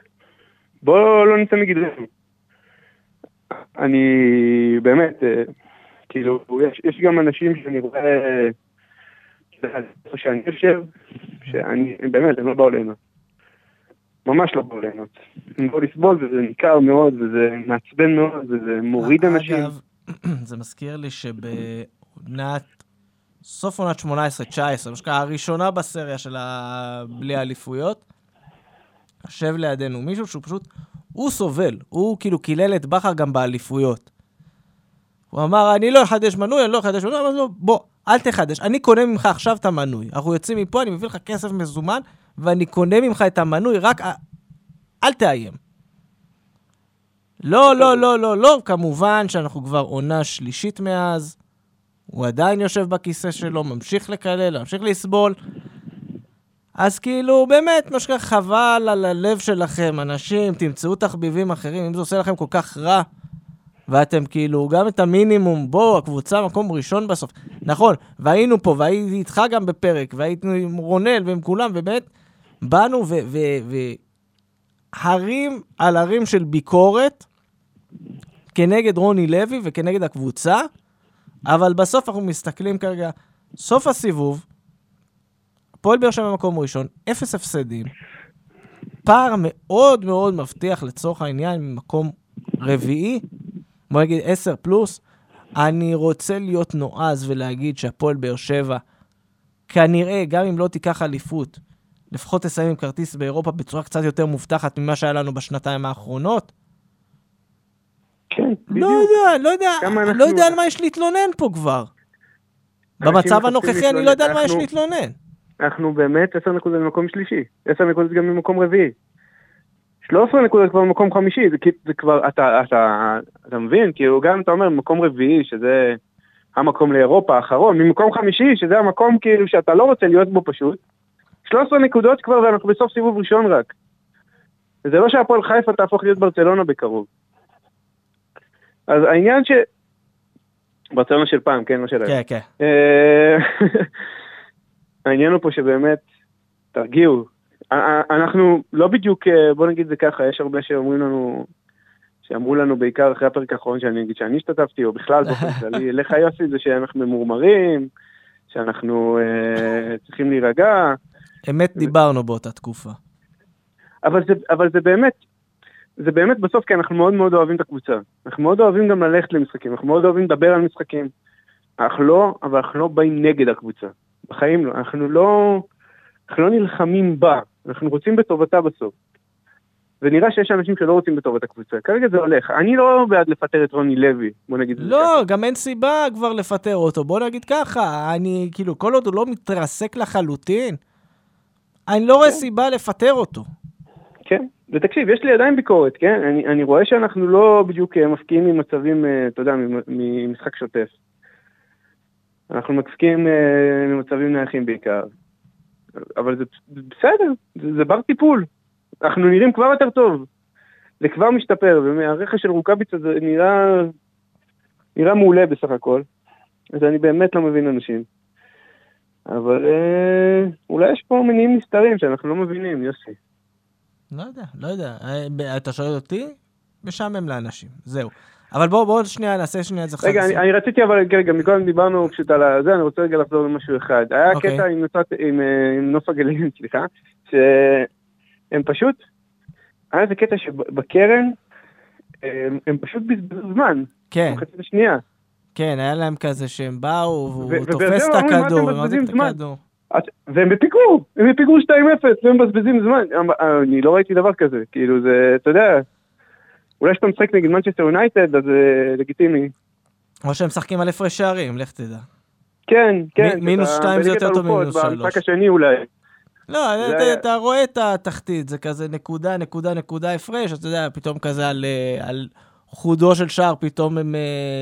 בואו לא נצא מגדרנו. אני באמת, אה, כאילו, יש, יש גם אנשים שאני רואה, איפה שאני יושב, שאני, באמת, הם לא באו ליהנות. ממש לא באו ליהנות. הם באו לסבול וזה ניכר מאוד וזה מעצבן מאוד וזה מוריד אנשים. אגב, זה מזכיר לי שבעונת, סוף עונת 18-19, מה שנקרא, הראשונה בסריה של ה... בלי האליפויות, יושב לידינו מישהו שהוא פשוט, הוא סובל, הוא כאילו קילל את בכר גם באליפויות. הוא אמר, אני לא אחדש מנוי, אני לא אחדש מנוי, אמרתי לו, בוא, אל תחדש, אני קונה ממך עכשיו את המנוי. אנחנו יוצאים מפה, אני מביא לך כסף מזומן, ואני קונה ממך את המנוי, רק אל תאיים. לא, לא, לא, לא, לא, כמובן שאנחנו כבר עונה שלישית מאז, הוא עדיין יושב בכיסא שלו, ממשיך לקלל, ממשיך לסבול. אז כאילו, באמת, מה שקרה, חבל על הלב שלכם, אנשים, תמצאו תחביבים אחרים, אם זה עושה לכם כל כך רע, ואתם כאילו, גם את המינימום, בואו, הקבוצה מקום ראשון בסוף. נכון, והיינו פה, והייתי איתך גם בפרק, והיינו עם רונל ועם כולם, ובאמת, באנו ו... ו, ו הרים על הרים של ביקורת כנגד רוני לוי וכנגד הקבוצה, אבל בסוף אנחנו מסתכלים כרגע, סוף הסיבוב, הפועל באר שבע במקום ראשון, אפס הפסדים, פער מאוד מאוד מבטיח לצורך העניין ממקום רביעי, בוא נגיד 10 פלוס. אני רוצה להיות נועז ולהגיד שהפועל באר שבע, כנראה, גם אם לא תיקח אליפות, לפחות תסיים עם כרטיס באירופה בצורה קצת יותר מובטחת ממה שהיה לנו בשנתיים האחרונות. כן, בדיוק. לא יודע, לא יודע, לא אנחנו- יודע על מה יש להתלונן פה כבר. במצב הנוכחי אני לא יודע על מה יש להתלונן. אנחנו באמת 10 נקודות במקום שלישי, 10 נקודות גם במקום רביעי. 13 נקודות כבר במקום חמישי, זה, זה כבר, אתה, אתה, אתה מבין? כאילו גם אתה אומר מקום רביעי, שזה המקום לאירופה האחרון, ממקום חמישי, שזה המקום כאילו שאתה לא רוצה להיות בו פשוט. 13 נקודות כבר ואנחנו בסוף סיבוב ראשון רק. וזה לא שהפועל חיפה תהפוך להיות ברצלונה בקרוב. אז העניין ש... ברצלונה של פעם, כן, לא של היום. כן, כן. אה, העניין הוא פה שבאמת, תרגיעו. א- א- אנחנו לא בדיוק, אה, בוא נגיד זה ככה, יש הרבה שאומרים לנו, שאמרו לנו בעיקר אחרי הפרק האחרון, שאני אגיד שאני השתתפתי, או בכלל באופן כללי, לך יוסי זה שאנחנו ממורמרים, שאנחנו אה, צריכים להירגע, אמת דיברנו באותה תקופה. אבל זה, אבל זה באמת, זה באמת בסוף כי אנחנו מאוד מאוד אוהבים את הקבוצה. אנחנו מאוד אוהבים גם ללכת למשחקים, אנחנו מאוד אוהבים לדבר על משחקים. אנחנו לא, אבל אנחנו לא באים נגד הקבוצה. בחיים לא. אנחנו לא, אנחנו לא נלחמים בה, אנחנו רוצים בטובתה בסוף. ונראה שיש אנשים שלא רוצים בטובת הקבוצה. כרגע זה הולך. אני לא בעד לפטר את רוני לוי, בוא נגיד את זה לא, גם אין סיבה כבר לפטר אותו. בוא נגיד ככה, אני, כאילו, כל עוד הוא לא מתרסק לחלוטין, אני לא רואה סיבה לפטר אותו. כן, ותקשיב, יש לי עדיין ביקורת, כן? אני, אני רואה שאנחנו לא בדיוק אה, מפקיעים ממצבים, אה, אתה יודע, ממ- ממשחק שוטף. אנחנו מפקיעים אה, ממצבים נייחים בעיקר. אבל זה בסדר, זה, זה בר טיפול. אנחנו נראים כבר יותר טוב. זה כבר משתפר, ומהרכש של רוקאביצה זה נראה, נראה מעולה בסך הכל. אז אני באמת לא מבין אנשים. אבל אה, אולי יש פה מניעים נסתרים שאנחנו לא מבינים, יוסי. לא יודע, לא יודע. אה, אתה שואל אותי? משעמם לאנשים, זהו. אבל בואו, בואו שנייה, נעשה שנייה את זה רגע, אני, אני רציתי אבל, רגע, מקודם דיברנו פשוט על זה, אני רוצה רגע לחזור למשהו אחד. היה אוקיי. קטע עם, נוצת, עם, אה, עם נוף הגליל, סליחה, שהם פשוט, היה איזה קטע שבקרן, הם, הם פשוט בזבזו זמן, כן, במחצית השנייה. כן, היה להם כזה שהם באו, והוא תופס את שבע אומרים, "מה אתם הכדור, ומחזיק מבזבזים את זמן?" הכדור. והם בפיגור, הם בפיגור 2-0, והם מבזבזים זמן. אמ- אני לא ראיתי דבר כזה, כאילו זה, אתה יודע, אולי כשאתה משחק נגד מנצ'סטר יונייטד, אז זה לגיטימי. או שהם משחקים על הפרש שערים, לך תדע. כן, כן. מינוס שאתה שתיים זה בליגת יותר טוב ממינוס שלוש. במשחק השני אולי. לא, זה אתה, אתה רואה את התחתית, זה כזה נקודה, נקודה, נקודה הפרש, אתה יודע, פתאום כזה על, אה, על חודו של שער, פתאום הם אה,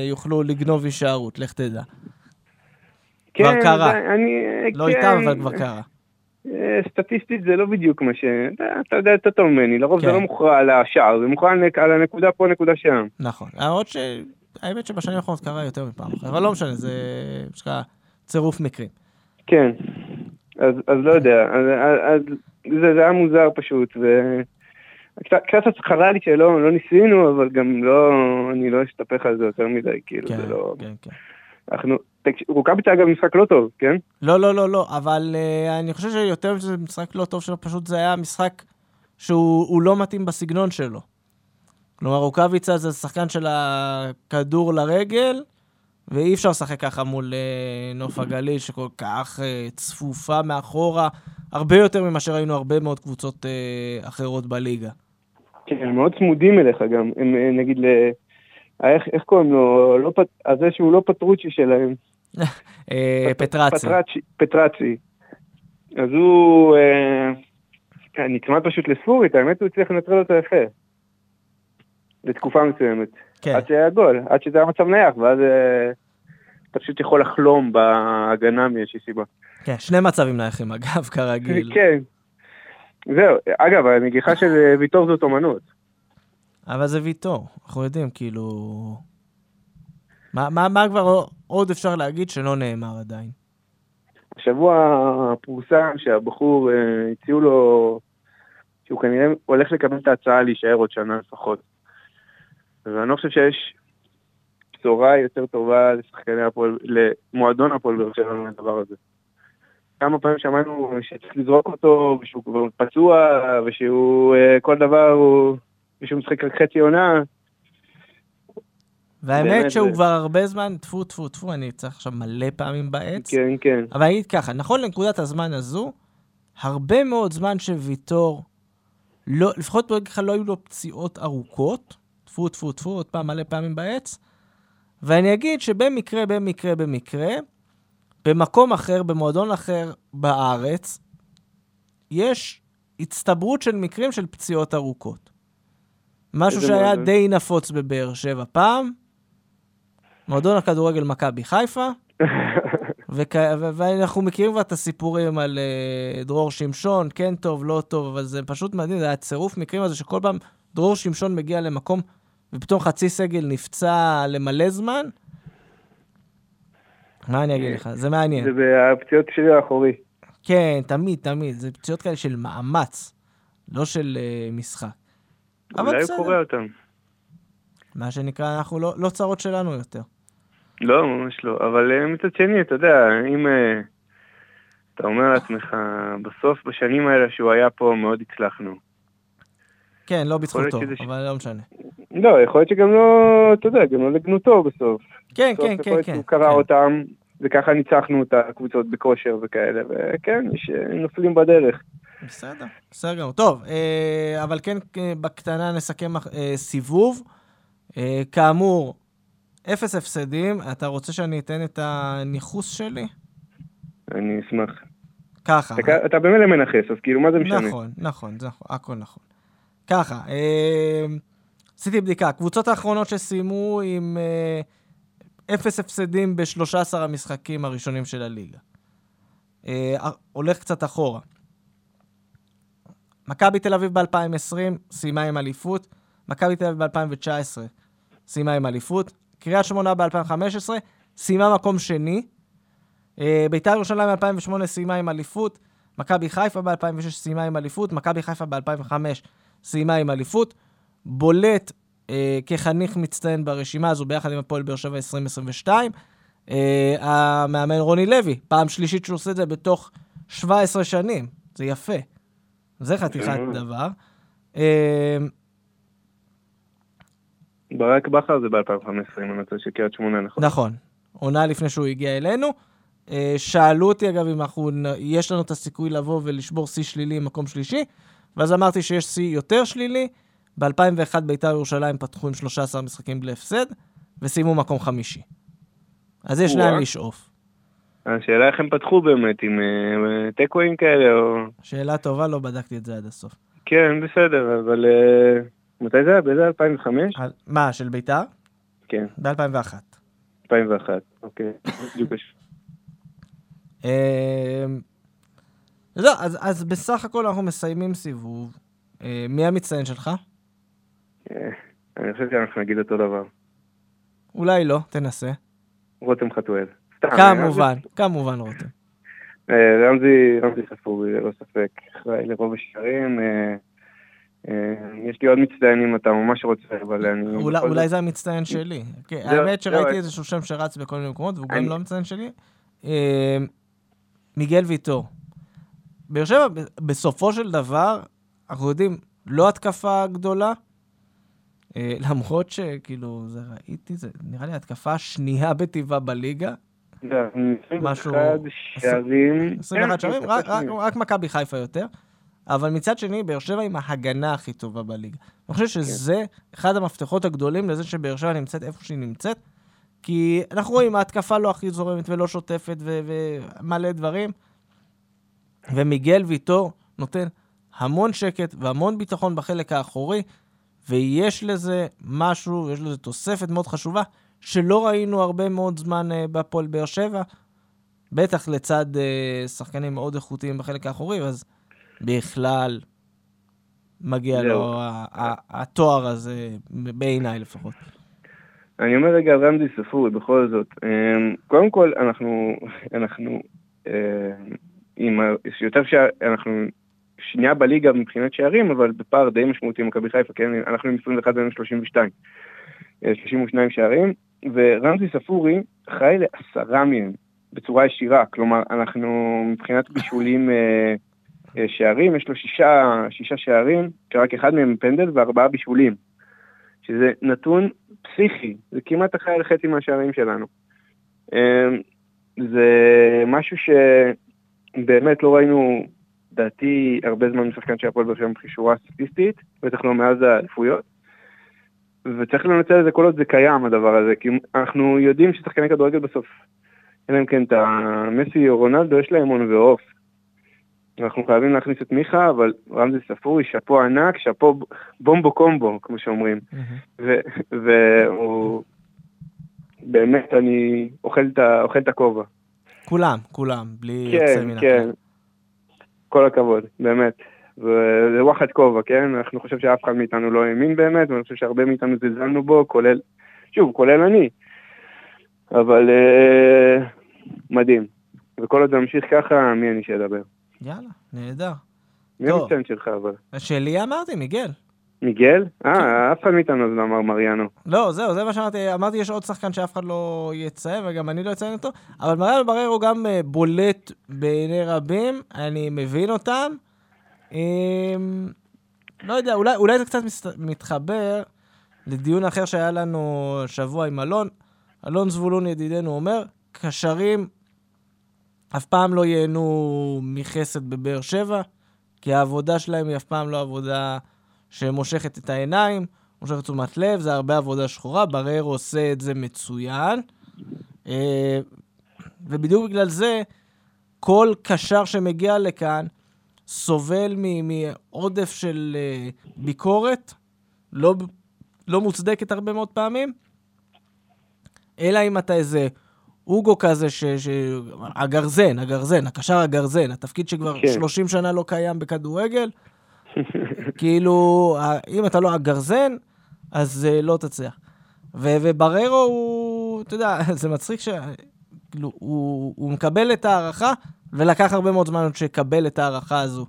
יוכלו לגנוב הישארות, לך תדע. כבר כן, קרה. זה- אני, לא כן, איתם, אבל כבר קרה. אה, סטטיסטית זה לא בדיוק מה ש... אתה- יודע יותר טוב ממני, לרוב זה כן. לא מוכרע על השער, זה מוכרע על הנקודה פה, נקודה שם. נכון. למרות ש... האמת שבשנים האחרונות קרה יותר מפעם אחת, אבל לא משנה, זה יש לך צירוף מקרים. כן, אז אז לא יודע, אז- אז- אז זה זה היה מוזר פשוט, ו... קצת קצת חרה לי שלא לא ניסינו, אבל גם לא, אני לא אסתפך על זה יותר מדי, כאילו, כן, זה לא... כן, כן. אנחנו... רוקאביצה אגב משחק לא טוב, כן? לא, לא, לא, לא, אבל uh, אני חושב שיותר שזה משחק לא טוב שלו, פשוט זה היה משחק שהוא הוא לא מתאים בסגנון שלו. כלומר, רוקאביצה זה שחקן של הכדור לרגל, ואי אפשר לשחק ככה מול uh, נוף הגליל, שכל כך uh, צפופה מאחורה, הרבה יותר ממה שראינו הרבה מאוד קבוצות uh, אחרות בליגה. כן, הם מאוד צמודים אליך גם, הם אה, נגיד ל... איך, איך קוראים לו? לא פט... הזה שהוא לא פטרוצ'י שלהם. אה, פטרצי. פטרצ'י. פטרצי. אז הוא אה, נצמד פשוט לספורית, האמת הוא הצליח לנטרל אותו יפה. לתקופה מסוימת. כן, עד שהיה גול, עד שזה היה מצב נייח, ואז אה, אתה פשוט יכול לחלום בהגנה מאיזושהי סיבה. כן, שני מצבים נייחים, אגב, כרגיל. כן. זהו, אגב, הנגיחה של אה, ויטור זאת אומנות. אבל זה ויטור, אנחנו יודעים, כאילו... מה, מה, מה כבר עוד אפשר להגיד שלא נאמר עדיין? השבוע פורסם שהבחור, אה, הציעו לו שהוא כנראה הולך לקבל את ההצעה להישאר עוד שנה לפחות. ואני לא חושב שיש בשורה יותר טובה לשחקני הפועל, למועדון הפועל באר שבע מהדבר הזה. כמה פעמים שמענו שצריך לזרוק אותו, ושהוא כבר פצוע, ושהוא אה, כל דבר הוא... ושהוא משחק רק חצי עונה. והאמת שהוא זה- כבר הרבה זמן, טפו טפו טפו, אני צריך עכשיו מלא פעמים בעץ. כן, כן. אבל אני אגיד ככה, נכון לנקודת הזמן הזו, הרבה מאוד זמן שוויטור, לא, לפחות נגיד לך, לא היו לו פציעות ארוכות, טפו טפו טפו, עוד פעם מלא פעמים בעץ, ואני אגיד שבמקרה, במקרה, במקרה, במקום אחר, במועדון אחר בארץ, יש הצטברות של מקרים של פציעות ארוכות. משהו שהיה מועדון? די נפוץ בבאר שבע פעם, מועדון הכדורגל מכבי חיפה, וכ... ו- ואנחנו מכירים כבר את הסיפורים על uh, דרור שמשון, כן טוב, לא טוב, אבל זה פשוט מדהים, זה היה צירוף מקרים הזה שכל פעם דרור שמשון מגיע למקום ופתאום חצי סגל נפצע למלא זמן. מה אני אגיד לך? זה מעניין. זה בפציעות שלי האחורי. כן, תמיד, תמיד. זה פציעות כאלה של מאמץ, לא של uh, משחק. אבל אולי הוא. קורא אותם. מה שנקרא, אנחנו לא, לא צרות שלנו יותר. לא, ממש לא. אבל אה, מצד שני, אתה יודע, אם אה, אתה אומר לעצמך, בסוף, בשנים האלה שהוא היה פה, מאוד הצלחנו. כן, לא בזכותו, שזה ש- אבל לא משנה. לא, יכול להיות שגם לא, אתה יודע, גם לא לגנותו בסוף. כן, כן, כן, כן. קרא כן. אותם, וככה ניצחנו את הקבוצות בכושר וכאלה, וכן, יש נופלים בדרך. בסדר, בסדר גמור. טוב, אה, אבל כן, אה, בקטנה נסכם אה, סיבוב. כאמור, אפס הפסדים. אתה רוצה שאני אתן את הניכוס שלי? אני אשמח. ככה. אתה- אתה במילא מנכס, אז כאילו, מה זה משנה? נכון, נכון, זה נכון, הכל נכון. ככה, אה, עשיתי בדיקה. הקבוצות האחרונות שסיימו עם אה, אפס הפסדים ב-13 המשחקים הראשונים של הליגה. אה, הולך קצת אחורה. מכבי תל אביב ב-2020 סיימה עם אליפות, מכבי תל אביב ב-2019 סיימה עם אליפות, קריית שמונה ב-2015 סיימה מקום שני, אה, בית"ר ירושלים ב-2008 סיימה עם אליפות, מכבי חיפה ב-2006 סיימה עם אליפות, מכבי חיפה ב-2005 סיימה עם אליפות, בולט אה, כחניך מצטיין ברשימה הזו ביחד עם הפועל באר שבע 2022. אה, המאמן רוני לוי, פעם שלישית שהוא עושה את זה בתוך 17 שנים, זה יפה. זה חתיכת כן. דבר. אה, ברק בכר זה ב-2015, אם אני רוצה שקריית שמונה נכון. נכון, עונה לפני שהוא הגיע אלינו. אה, שאלו אותי, אגב, אם אנחנו, יש לנו את הסיכוי לבוא ולשבור שיא שלילי עם מקום שלישי, ואז אמרתי שיש שיא יותר שלילי. ב-2001 בית"ר ירושלים פתחו עם 13 משחקים בלי הפסד, וסיימו מקום חמישי. אז יש או-אה. לאן לשאוף. השאלה איך הם פתחו באמת, עם אה, תיקואים כאלה, או... שאלה טובה, לא בדקתי את זה עד הסוף. כן, בסדר, אבל... אה, מתי זה היה? באיזה 2005? על- מה, של בית"ר? כן, ב-2001. 2001, אוקיי. בדיוק אה, זהו, אז, בסך הכל אנחנו מסיימים סיבוב. אה, מי המצטיין שלך? אה, אני חושב שאנחנו נגיד אותו דבר. אולי לא, תנסה. רותם חתואל. אה, כמובן, כמובן רותם. אה, רמזי, רמזי ספורי, ללא ספק, אחראי לרוב השערים. אה, יש לי עוד מצטיין אם אתה ממש רוצה, אבל אני... אולי, זה המצטיין שלי. כן, האמת שראיתי איזשהו שם שרץ בכל מיני מקומות, והוא גם לא המצטיין שלי. מיגל ויטור. באר שבע, בסופו של דבר, אנחנו יודעים, לא התקפה גדולה, אה, למרות שכאילו, זה ראיתי, זה נראה לי התקפה שנייה בטבעה בליגה. משהו... 21 שערים. 21 שערים, רק מכבי חיפה יותר. אבל מצד שני, באר שבע עם ההגנה הכי טובה בליגה. אני חושב שזה אחד המפתחות הגדולים לזה שבאר שבע נמצאת איפה שהיא נמצאת. כי אנחנו רואים, ההתקפה לא הכי זורמת ולא שוטפת ומלא דברים. ומיגל ויטור נותן המון שקט והמון ביטחון בחלק האחורי, ויש לזה משהו, יש לזה תוספת מאוד חשובה, שלא ראינו הרבה מאוד זמן uh, בהפועל באר שבע, בטח לצד uh, שחקנים מאוד איכותיים בחלק האחורי, אז בכלל מגיע לו התואר הזה, בעיניי לפחות. אני אומר רגע רמזי ספורי, בכל זאת. אמ, קודם כל, אנחנו, אנחנו, עם, יותר שאנחנו שנייה בליגה מבחינת שערים, אבל בפער די משמעותי עם מכבי חיפה, כן? אנחנו עם 21 והם 32. 32 שערים, ורמזי ספורי חי לעשרה מהם בצורה ישירה, כלומר, אנחנו מבחינת בישולים אה, אה, שערים, יש לו שישה, שישה שערים, שרק אחד מהם פנדל וארבעה בישולים, שזה נתון פסיכי, זה כמעט אחרי חצי מהשערים שלנו. אה, זה משהו שבאמת לא ראינו לדעתי הרבה זמן משחקן של הפועל באר שבע מבחינת שורה סטטיסטית, בטח לא מאז האליפויות. וצריך לנצל את זה כל עוד זה קיים הדבר הזה, כי אנחנו יודעים ששחקני כדורגל בסוף, אלא אם כן את המסי או רונלדו, יש להם הון ועוף. אנחנו חייבים להכניס את מיכה, אבל רמזי ספורי, שאפו ענק, שאפו בומבו קומבו, כמו שאומרים. והוא, באמת, אני אוכל את הכובע. כולם, כולם, בלי כן, יוצא מן הכלל. כן, כן. כל הכבוד, באמת. וזה וואחד כובע, כן? אנחנו חושבים שאף אחד מאיתנו לא האמין באמת, ואני חושב שהרבה מאיתנו זלזלנו בו, כולל, שוב, כולל אני. אבל אה, מדהים. וכל עוד זה ממשיך ככה, מי אני שידבר? יאללה, נהדר. מי המצטיין שלך אבל? שלי אמרתי, מיגל. מיגל? אה, כן. אף אחד מאיתנו לא אמר מריאנו. לא, זהו, זה מה שאמרתי. אמרתי, יש עוד שחקן שאף אחד לא יציין, וגם אני לא אציין אותו, אבל מריאנו בררו גם אה, בולט בעיני רבים, אני מבין אותם. אמ, לא יודע, אולי, אולי זה קצת מתחבר לדיון אחר שהיה לנו שבוע עם אלון. אלון זבולון ידידנו אומר, קשרים אף פעם לא ייהנו מחסד בבאר שבע, כי העבודה שלהם היא אף פעם לא עבודה... שמושכת את העיניים, מושכת תשומת לב, זה הרבה עבודה שחורה, ברר עושה את זה מצוין. אה, ובדיוק בגלל זה, כל קשר שמגיע לכאן סובל מעודף של אה, ביקורת, לא, לא מוצדקת הרבה מאוד פעמים, אלא אם אתה איזה אוגו כזה, ש, ש... הגרזן, הגרזן, הקשר הגרזן, התפקיד שכבר כן. 30 שנה לא קיים בכדורגל, כאילו, אם אתה לא הגרזן, אז uh, לא תצליח. ובררו הוא, אתה יודע, זה מצחיק ש... כאילו, הוא, הוא מקבל את ההערכה, ולקח הרבה מאוד זמן עוד שיקבל את ההערכה הזו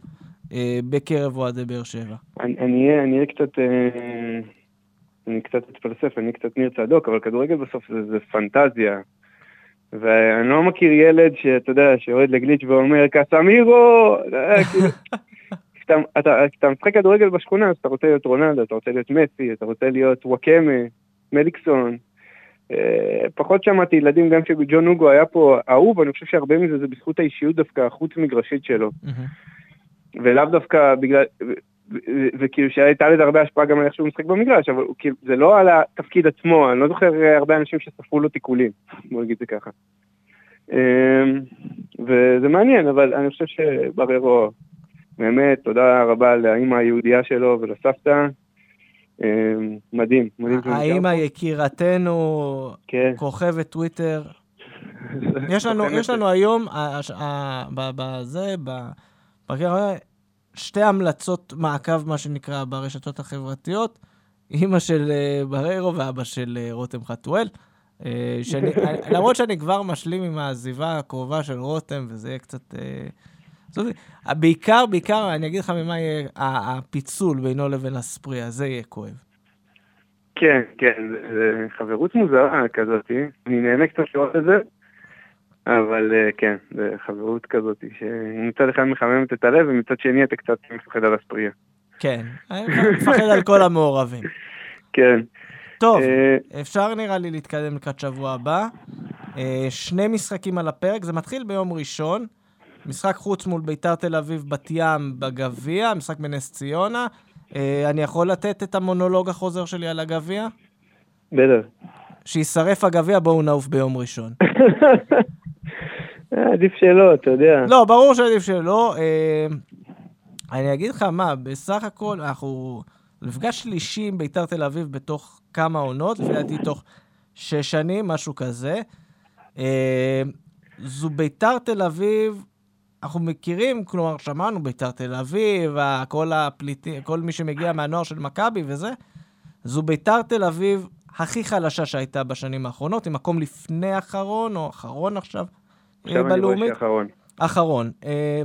אה, בקרב אוהדי באר שבע. אני אהיה קצת, אה, אני קצת אתפלסף, אני קצת ניר צדוק, אבל כדורגל בסוף זה, זה פנטזיה. ואני לא מכיר ילד שאתה יודע, שיורד לגליץ' ואומר, קסמירו! אה, כאילו, כשאתה אתה, אתה משחק כדורגל בשכונה, אז אתה רוצה להיות רונלדו, אתה רוצה להיות מסי, אתה רוצה להיות וואקמה, מליקסון. אה, פחות שמעתי ילדים, גם כשג'ון הוגו היה פה אהוב, אני חושב שהרבה מזה זה בזכות האישיות דווקא החוץ-מגרשית שלו. ולאו דווקא בגלל, וכאילו שהייתה לזה הרבה השפעה גם על איך שהוא משחק במגרש, אבל כאילו, זה לא על התפקיד עצמו, אני לא זוכר הרבה אנשים שספרו לו תיקולים, בוא נגיד זה ככה. אה, וזה מעניין, אבל אני חושב שבררו באמת, תודה רבה לאימא היהודייה שלו ולסבתא. אמ, מדהים, מדהים. האימא יקירתנו, כן. כוכבת טוויטר. יש לנו, יש לנו היום, בזה, שתי המלצות מעקב, מה שנקרא, ברשתות החברתיות. אימא של אה, בררו ואבא של אה, רותם חתואל. אה, למרות שאני כבר משלים עם העזיבה הקרובה של רותם, וזה יהיה קצת בעיקר, בעיקר, אני אגיד לך ממה יהיה הפיצול בינו לבין הספריה, זה יהיה כואב. כן, כן, זה, חברות מוזרה כזאת, אני נהנה קצת לראות את זה, אבל אה, כן, זה חברות כזאת, שמצד אחד מחממת את הלב, ומצד שני אתה קצת מפחד על הספריה. כן, מפחד על כל המעורבים. כן. טוב, אה, אפשר נראה לי להתקדם לקראת שבוע הבא. אה, שני משחקים על הפרק, זה מתחיל ביום ראשון. משחק חוץ מול ביתר תל אביב בת ים בגביע, משחק בנס ציונה. אה, אני יכול לתת את המונולוג החוזר שלי על הגביע? בטח. שישרף הגביע, בואו נעוף ביום ראשון. אה, עדיף שלא, אתה יודע. לא, ברור שעדיף שלא. אה, אני אגיד לך מה, בסך הכל אנחנו... מפגש שלישי עם ביתר תל אביב בתוך כמה עונות, לפי דעתי תוך שש שנים, משהו כזה. זו ביתר תל אביב, אנחנו מכירים, כלומר, שמענו ביתר תל אביב, כל הפליטים, כל מי שמגיע מהנוער של מכבי וזה, זו ביתר תל אביב הכי חלשה שהייתה בשנים האחרונות, עם מקום לפני אחרון, או אחרון עכשיו, עכשיו אני רואה בלאומית. שאחרון. אחרון. אה,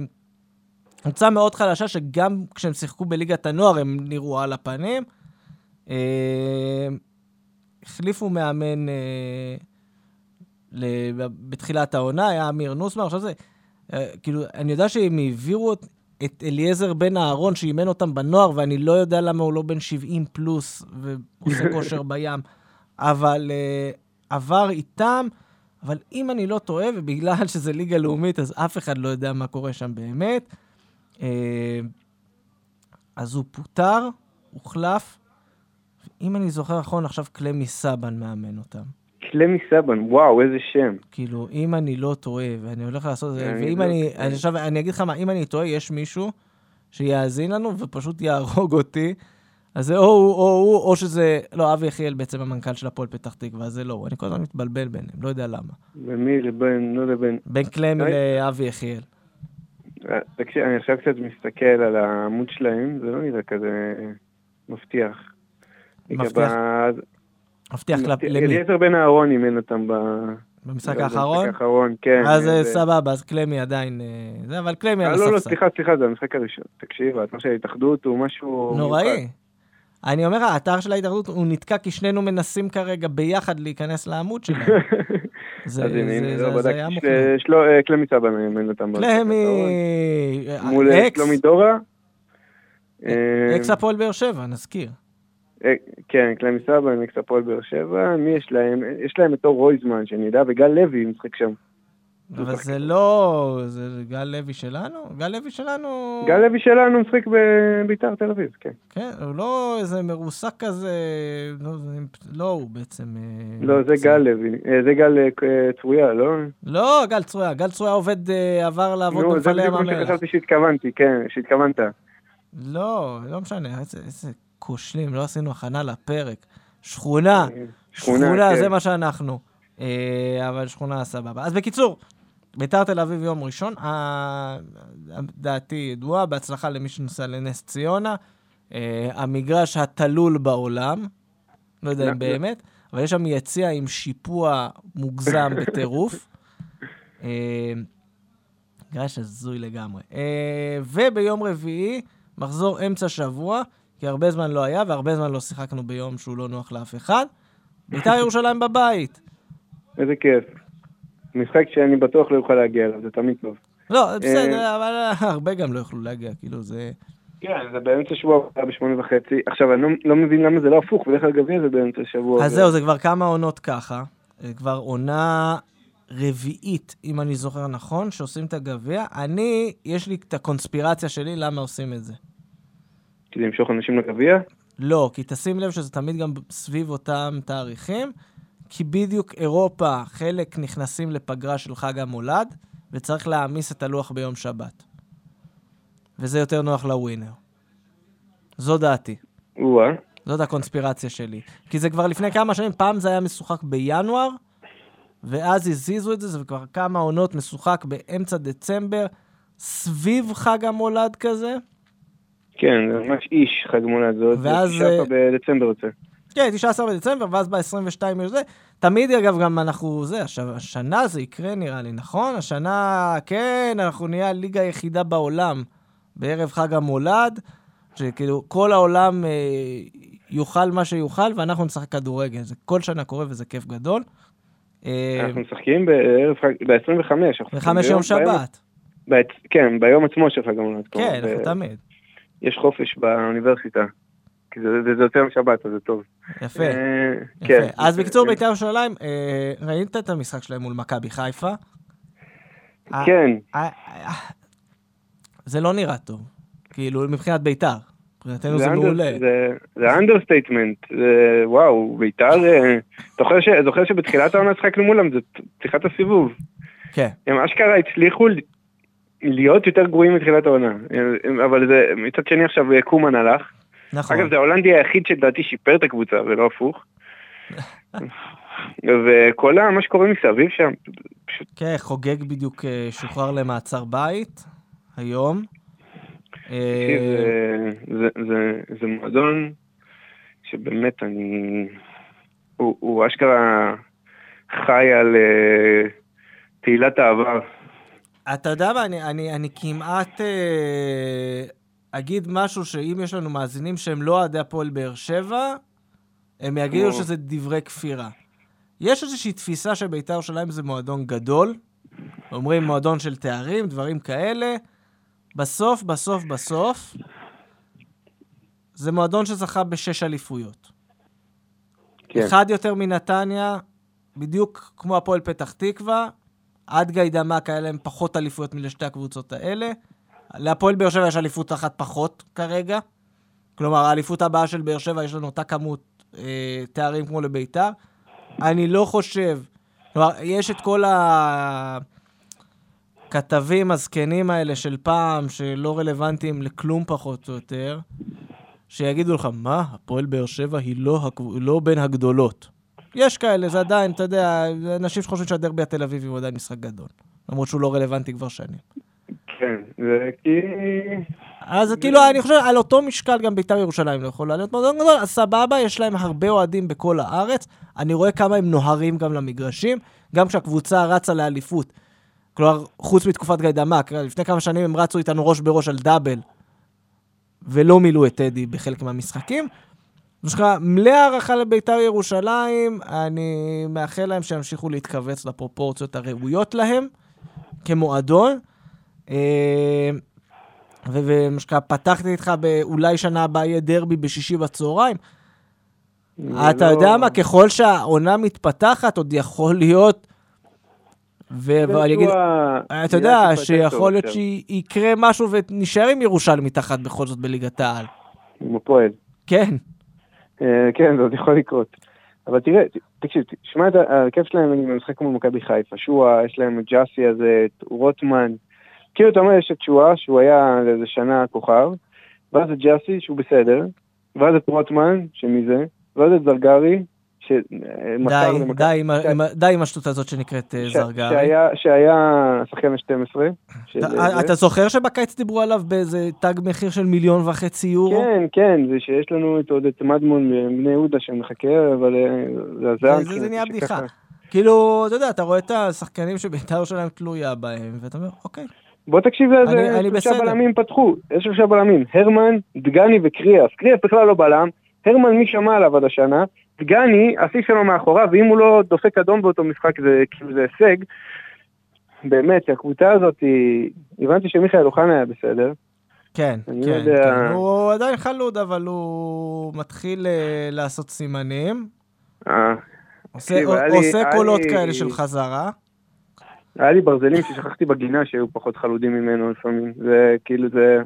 קבוצה מאוד חלשה, שגם כשהם שיחקו בליגת הנוער הם נראו על הפנים. אה, החליפו מאמן אה, בתחילת העונה, היה אמיר נוסמן, עכשיו זה... אה, כאילו, אני יודע שהם העבירו את, את אליעזר בן אהרון, שאימן אותם בנוער, ואני לא יודע למה הוא לא בן 70 פלוס ועושה כושר בים, אבל אה, עבר איתם. אבל אם אני לא טועה, ובגלל שזה ליגה לאומית, אז אף אחד לא יודע מה קורה שם באמת. אה, אז הוא פוטר, הוחלף, אם אני זוכר נכון, עכשיו קלמי סבן מאמן אותם. קלמי סבן, וואו, איזה שם. כאילו, אם אני לא טועה, ואני הולך לעשות את זה, ואם לא- אני, אני עכשיו, אני אגיד לך מה, אם אני טועה, יש מישהו שיאזין לנו ופשוט יהרוג אותי, אז זה או הוא או הוא, או שזה, לא, אבי יחיאל בעצם המנכ"ל של הפועל פתח תקווה, זה לא הוא. אני כל הזמן מתבלבל ביניהם, לא יודע למה. ומי לבין, לא לבין. בין קלמי אוקיי. לאבי יחיאל. אה, תקשיב, אני עכשיו קצת מסתכל על העמוד שלהם, זה לא נראה כזה מבטיח. מבטיח? מבטיח כלפ- למי? אליעזר בן אהרון אימן אותם ב... במשחק האחרון? במשחק האחרון, כן. אז אה, זה- סבבה, אז קלמי עדיין... אה, זה, אבל קלמי על אה, לא, לא, הספסל. סליחה, סליחה, זה המשחק הראשון. תקשיב, האתר של ההתאחדות הוא משהו... נוראי. אני אומר, האתר של ההתאחדות, הוא נתקע כי שנינו מנסים כרגע ביחד להיכנס לעמוד שלהם. זה לא. היה אה, קלמי סבן אימן אותם. קלמי... מול אה, שלומי דורה. אה, אקס הפועל באר שבע, נזכיר. אה, כן, קלמי סבן, אקס הפועל באר שבע. מי יש להם? יש להם את אור רויזמן, שאני יודע, וגל לוי משחק שם. אבל זה לא... זה גל לוי שלנו? גל לוי שלנו... גל לוי שלנו משחק בביתר תל אביב, כן. כן, הוא לא איזה מרוסק כזה... לא, זה- לא הוא בעצם... אה, לא, זה זה- גל לוי. אה, זה גל צרויה, לא? לא, גל צרויה. גל צרויה עובד, עבר לעבוד נו, זה במפעלי בדיוק ים מה המלח. שחשבתי שהתכוונתי, כן, שהתכוונת. לא, לא משנה, איזה כושלים, לא עשינו הכנה לפרק. שכונה, שכונה, שכונה, כן. זה מה שאנחנו. אה, אבל שכונה סבבה. אז בקיצור, ביתר תל אביב יום ראשון, ה- דעתי ידועה, בהצלחה למי שנוסע לנס ציונה. אה, המגרש התלול בעולם, לא יודע אם באמת, אבל יש שם יציע עם שיפוע מוגזם בטירוף. אה, מגרש הזוי לגמרי. אה, וביום רביעי, מחזור אמצע שבוע, כי הרבה זמן לא היה, והרבה זמן לא שיחקנו ביום שהוא לא נוח לאף אחד. ביתר ירושלים בבית. איזה כיף. משחק שאני בטוח לא יוכל להגיע אליו, זה תמיד טוב. לא, בסדר, אבל הרבה גם לא יוכלו להגיע, כאילו זה... כן, זה באמצע שבוע בשמונה וחצי. עכשיו, אני לא, לא מבין למה זה לא הפוך, בדרך כלל גביע זה באמצע שבוע. אז ו- זהו, זה כבר כמה עונות ככה. זה כבר עונה רביעית, אם אני זוכר נכון, שעושים את הגביע. אני, יש לי את הקונספירציה שלי למה עושים את זה. כדי למשוך אנשים לגביע? לא, כי תשים לב שזה תמיד גם סביב אותם תאריכים, כי בדיוק אירופה, חלק נכנסים לפגרה של חג המולד, וצריך להעמיס את הלוח ביום שבת. וזה יותר נוח לווינר. זו דעתי. או-אה. זאת הקונספירציה שלי. כי זה כבר לפני כמה שנים, פעם זה היה משוחק בינואר, ואז הזיזו את זה, זה כבר כמה עונות משוחק באמצע דצמבר, סביב חג המולד כזה. כן, זה ממש איש חג מולד, ואז, 19 אה, בדצמבר יוצא. כן, 19 בדצמבר, ואז ב-22 יש זה. תמיד, אגב, גם אנחנו, זה, עכשיו, השנה זה יקרה נראה לי, נכון? השנה, כן, אנחנו נהיה הליגה היחידה בעולם בערב חג המולד, שכאילו כל העולם אה, יאכל מה שיאכל ואנחנו נשחק כדורגל. זה כל שנה קורה וזה כיף גדול. אה, אנחנו משחקים בערב חג, ב-25. ב-25 יום שבת. כן, ביום עצמו של חג המולד. כן, אנחנו תמיד. יש חופש באוניברסיטה. כי זה, יותר משבת, אז זה טוב. יפה, אה, יפה. כן, אז בקיצור, בית"ר ירושלים, אה, ראית את המשחק שלהם מול מכבי חיפה? כן. זה לא נראה טוב, כאילו, מבחינת בית"ר. מבחינתנו זה מעולה. זה understatement, וואו, בית"ר, אה, זוכר שבתחילת העונה שחקנו מולם, זה פתיחת הסיבוב. כן. הם אשכרה הצליחו להיות יותר גרועים מתחילת העונה, אבל זה, מצד שני עכשיו קומן הלך. נכון. אגב, זה ההולנדי היחיד שלדעתי שיפר את הקבוצה, ולא הפוך. וכל מה שקורה מסביב שם, פשוט... כן, חוגג בדיוק אה, שוחרר למעצר בית, היום. אה, זה, זה, זה מועדון שבאמת אני... הוא, הוא אשכרה חי על תהילת העבר. אתה יודע מה, אני, אני, אני כמעט אה, אגיד משהו שאם יש לנו מאזינים שהם לא אוהדי הפועל באר שבע, הם יגידו שזה דברי כפירה. יש איזושהי תפיסה שבית"ר ירושלים זה מועדון גדול, אומרים מועדון של תארים, דברים כאלה. בסוף, בסוף, בסוף, זה מועדון שזכה בשש אליפויות. כן. אחד יותר מנתניה, בדיוק כמו הפועל פתח תקווה, עד גיא דמק היה להם פחות אליפויות מלשתי הקבוצות האלה. להפועל באר שבע יש אליפות אחת פחות כרגע. כלומר, האליפות הבאה של באר שבע יש לנו אותה כמות אה, תארים כמו לביתר. אני לא חושב, כלומר, יש את כל הכתבים הזקנים האלה של פעם, שלא רלוונטיים לכלום פחות או יותר, שיגידו לך, מה, הפועל באר שבע היא לא, לא בין הגדולות. יש כאלה, זה עדיין, אתה יודע, אנשים שחושבים שהדרבי התל אביבי הוא עדיין משחק גדול. למרות שהוא לא רלוונטי כבר שנים. כן, זה כי... אז כאילו, אני חושב, על אותו משקל גם בית"ר ירושלים לא יכולה להיות מאוד גדול, אז סבבה, יש להם הרבה אוהדים בכל הארץ. אני רואה כמה הם נוהרים גם למגרשים, גם כשהקבוצה רצה לאליפות. כלומר, חוץ מתקופת גיא דמק, לפני כמה שנים הם רצו איתנו ראש בראש על דאבל, ולא מילאו את טדי בחלק מהמשחקים. יש לך מלא הערכה לבית"ר ירושלים, אני מאחל להם שימשיכו להתכווץ לפרופורציות הראויות להם כמועדון. אה, ומה שנקרא, פתחתי איתך באולי שנה הבאה יהיה דרבי בשישי בצהריים. אתה לא- יודע מה, ככל שהעונה מתפתחת, עוד יכול להיות... ואני אגיד, אתה יודע, שיכול להיות שיקרה משהו ונשאר עם ירושלים מתחת בכל זאת בליגת העל. עם הפועל. כן. אה, כן, זה עוד יכול לקרות. אבל תראה, תקשיב, תשמע את ההרכב שלהם אני משחק מול מכבי חיפה. שועה, יש להם את ג'אסי הזה, את רוטמן. כאילו אתה אומר, יש את שועה, שהוא היה לאיזה שנה כוכב, ואז את ג'אסי, שהוא בסדר, ואז את רוטמן, שמי זה, ואז את זרגרי, די, די, די עם השטות הזאת שנקראת אה, זרגרי. שהיה שחקן ה-12. אתה זוכר שבקיץ דיברו עליו באיזה תג מחיר של מיליון וחצי יורו? כן, כן, זה שיש לנו עוד את מדמון מבני יהודה שמחכה, אבל אה, זה הזעם. זה נהיה בדיחה. כאילו, אתה יודע, אתה רואה את השחקנים שבית"ר שלהם תלויה בהם, ואתה אומר, אוקיי. בוא תקשיב לזה, שלושה בלמים פתחו, יש שלושה בלמים, הרמן, דגני וקריאס. קריאס בכלל לא בלם, הרמן מי שמע עליו עד השנה, דגני, השיא שלו מאחוריו, ואם הוא לא דופק אדום באותו משחק זה כאילו זה הישג. באמת, הקבוצה הזאת, היא... הבנתי שמיכאל אוחנה היה בסדר. כן, כן, לא יודע... כן, הוא עדיין חלוד, אבל הוא מתחיל uh, לעשות סימנים. אה. עושה, עושה לי, קולות לי... כאלה של חזרה. היה לי ברזלים ששכחתי בגינה שהיו פחות חלודים ממנו לפעמים. זה כאילו זה...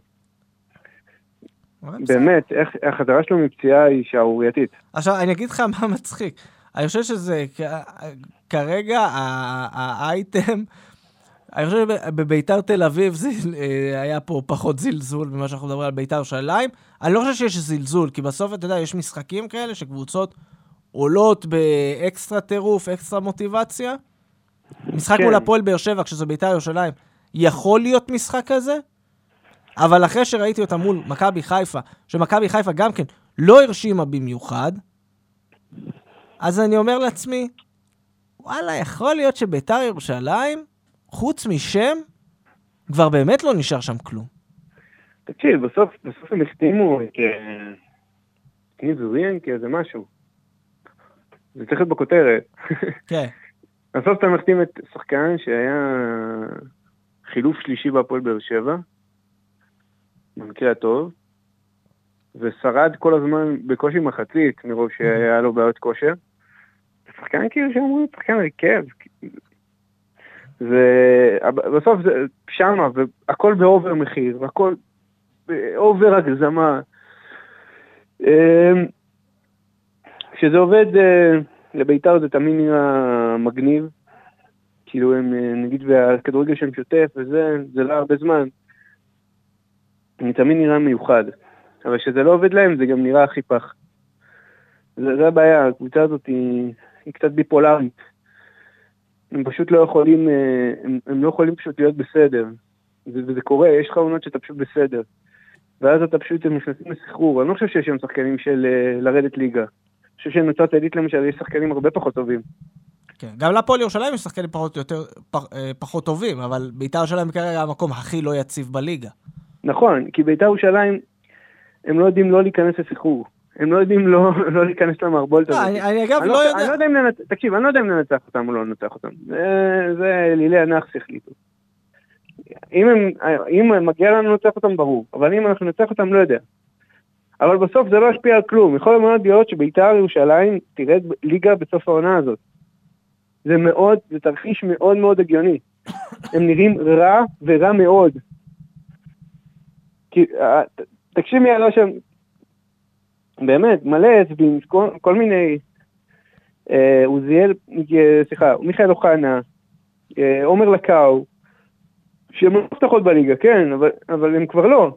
באמת, איך החזרה שלו מפציעה היא שערורייתית. עכשיו, אני אגיד לך מה מצחיק. אני חושב שזה כרגע האייטם, אני חושב שבביתר תל אביב זה אה, היה פה פחות זלזול ממה שאנחנו מדברים על ביתר ירושלים. אני לא חושב שיש זלזול, כי בסוף, אתה יודע, יש משחקים כאלה שקבוצות עולות באקסטרה טירוף, אקסטרה מוטיבציה. משחק כן. מול הפועל באר שבע, כשזה ביתר ירושלים, יכול להיות משחק כזה? אבל אחרי שראיתי אותה מול מכבי חיפה, שמכבי חיפה גם כן לא הרשימה במיוחד, אז אני אומר לעצמי, וואלה, יכול להיות שביתר ירושלים, חוץ משם, כבר באמת לא נשאר שם כלום. תקשיב, בסוף, בסוף הם החתימו את אה, ניב זוריאן כאיזה משהו. זה צריך להיות בכותרת. כן. בסוף אתה מחתים את שחקן שהיה חילוף שלישי בהפועל באר שבע, במקרה הטוב, ושרד כל הזמן בקושי מחצית, מרוב שהיה לו בעיות כושר. שחקן כאילו שאמרו, שחקן הרכב. ובסוף זה שמה, והכל באובר מחיר, והכל באובר הגזמה. אמ, כשזה עובד אה, לביתר זה תמיד נראה מגניב. כאילו הם, אה, נגיד, והכדורגל שם שוטף וזה, זה לא הרבה זמן. אני תמיד נראה מיוחד. אבל כשזה לא עובד להם זה גם נראה הכי פח. זה, זה הבעיה, הקבוצה הזאת היא, היא קצת ביפולרית. הם פשוט לא יכולים, אה, הם, הם לא יכולים פשוט להיות בסדר. וזה קורה, יש לך עונות שאתה פשוט בסדר. ואז אתה פשוט, הם נכנסים לסחרור. אני לא חושב שיש שם שחקנים של אה, לרדת ליגה. אני חושב שנוצרת עילית למשל, יש שחקנים הרבה פחות טובים. כן, גם להפועל ירושלים יש שחקנים פחות, יותר, פח, אה, פחות טובים, אבל בית"ר ירושלים כרגע המקום הכי לא יציב בליגה. נכון, כי בית"ר ירושלים, הם לא יודעים לא להיכנס לסחרור. הם לא יודעים לא, לא להיכנס למערבולת לא, הזאת. אני, אני אגב אני לא לא, יודע... אני לא יודע אם לנצח, תקשיב, אני לא יודע אם לנצח אותם או לא לנצח אותם. זה, זה אלילי הנאחס החליטו. אם, הם, אם מגיע לנו לנצח אותם, ברור. אבל אם אנחנו ננצח אותם, לא יודע. אבל בסוף זה לא ישפיע על כלום. יכול מאוד להיות שבית"ר ירושלים תרד ליגה בסוף העונה הזאת. זה מאוד, זה תרחיש מאוד מאוד הגיוני. הם נראים רע ורע מאוד. אה, ת- תקשיב מי עלה שם, באמת, מלא אצבעים, כל, כל מיני, אה, עוזיאל, אה, סליחה, מיכאל אוחנה, עומר לקאו, שהם לא מפתחות בליגה, כן, אבל, אבל הם כבר לא.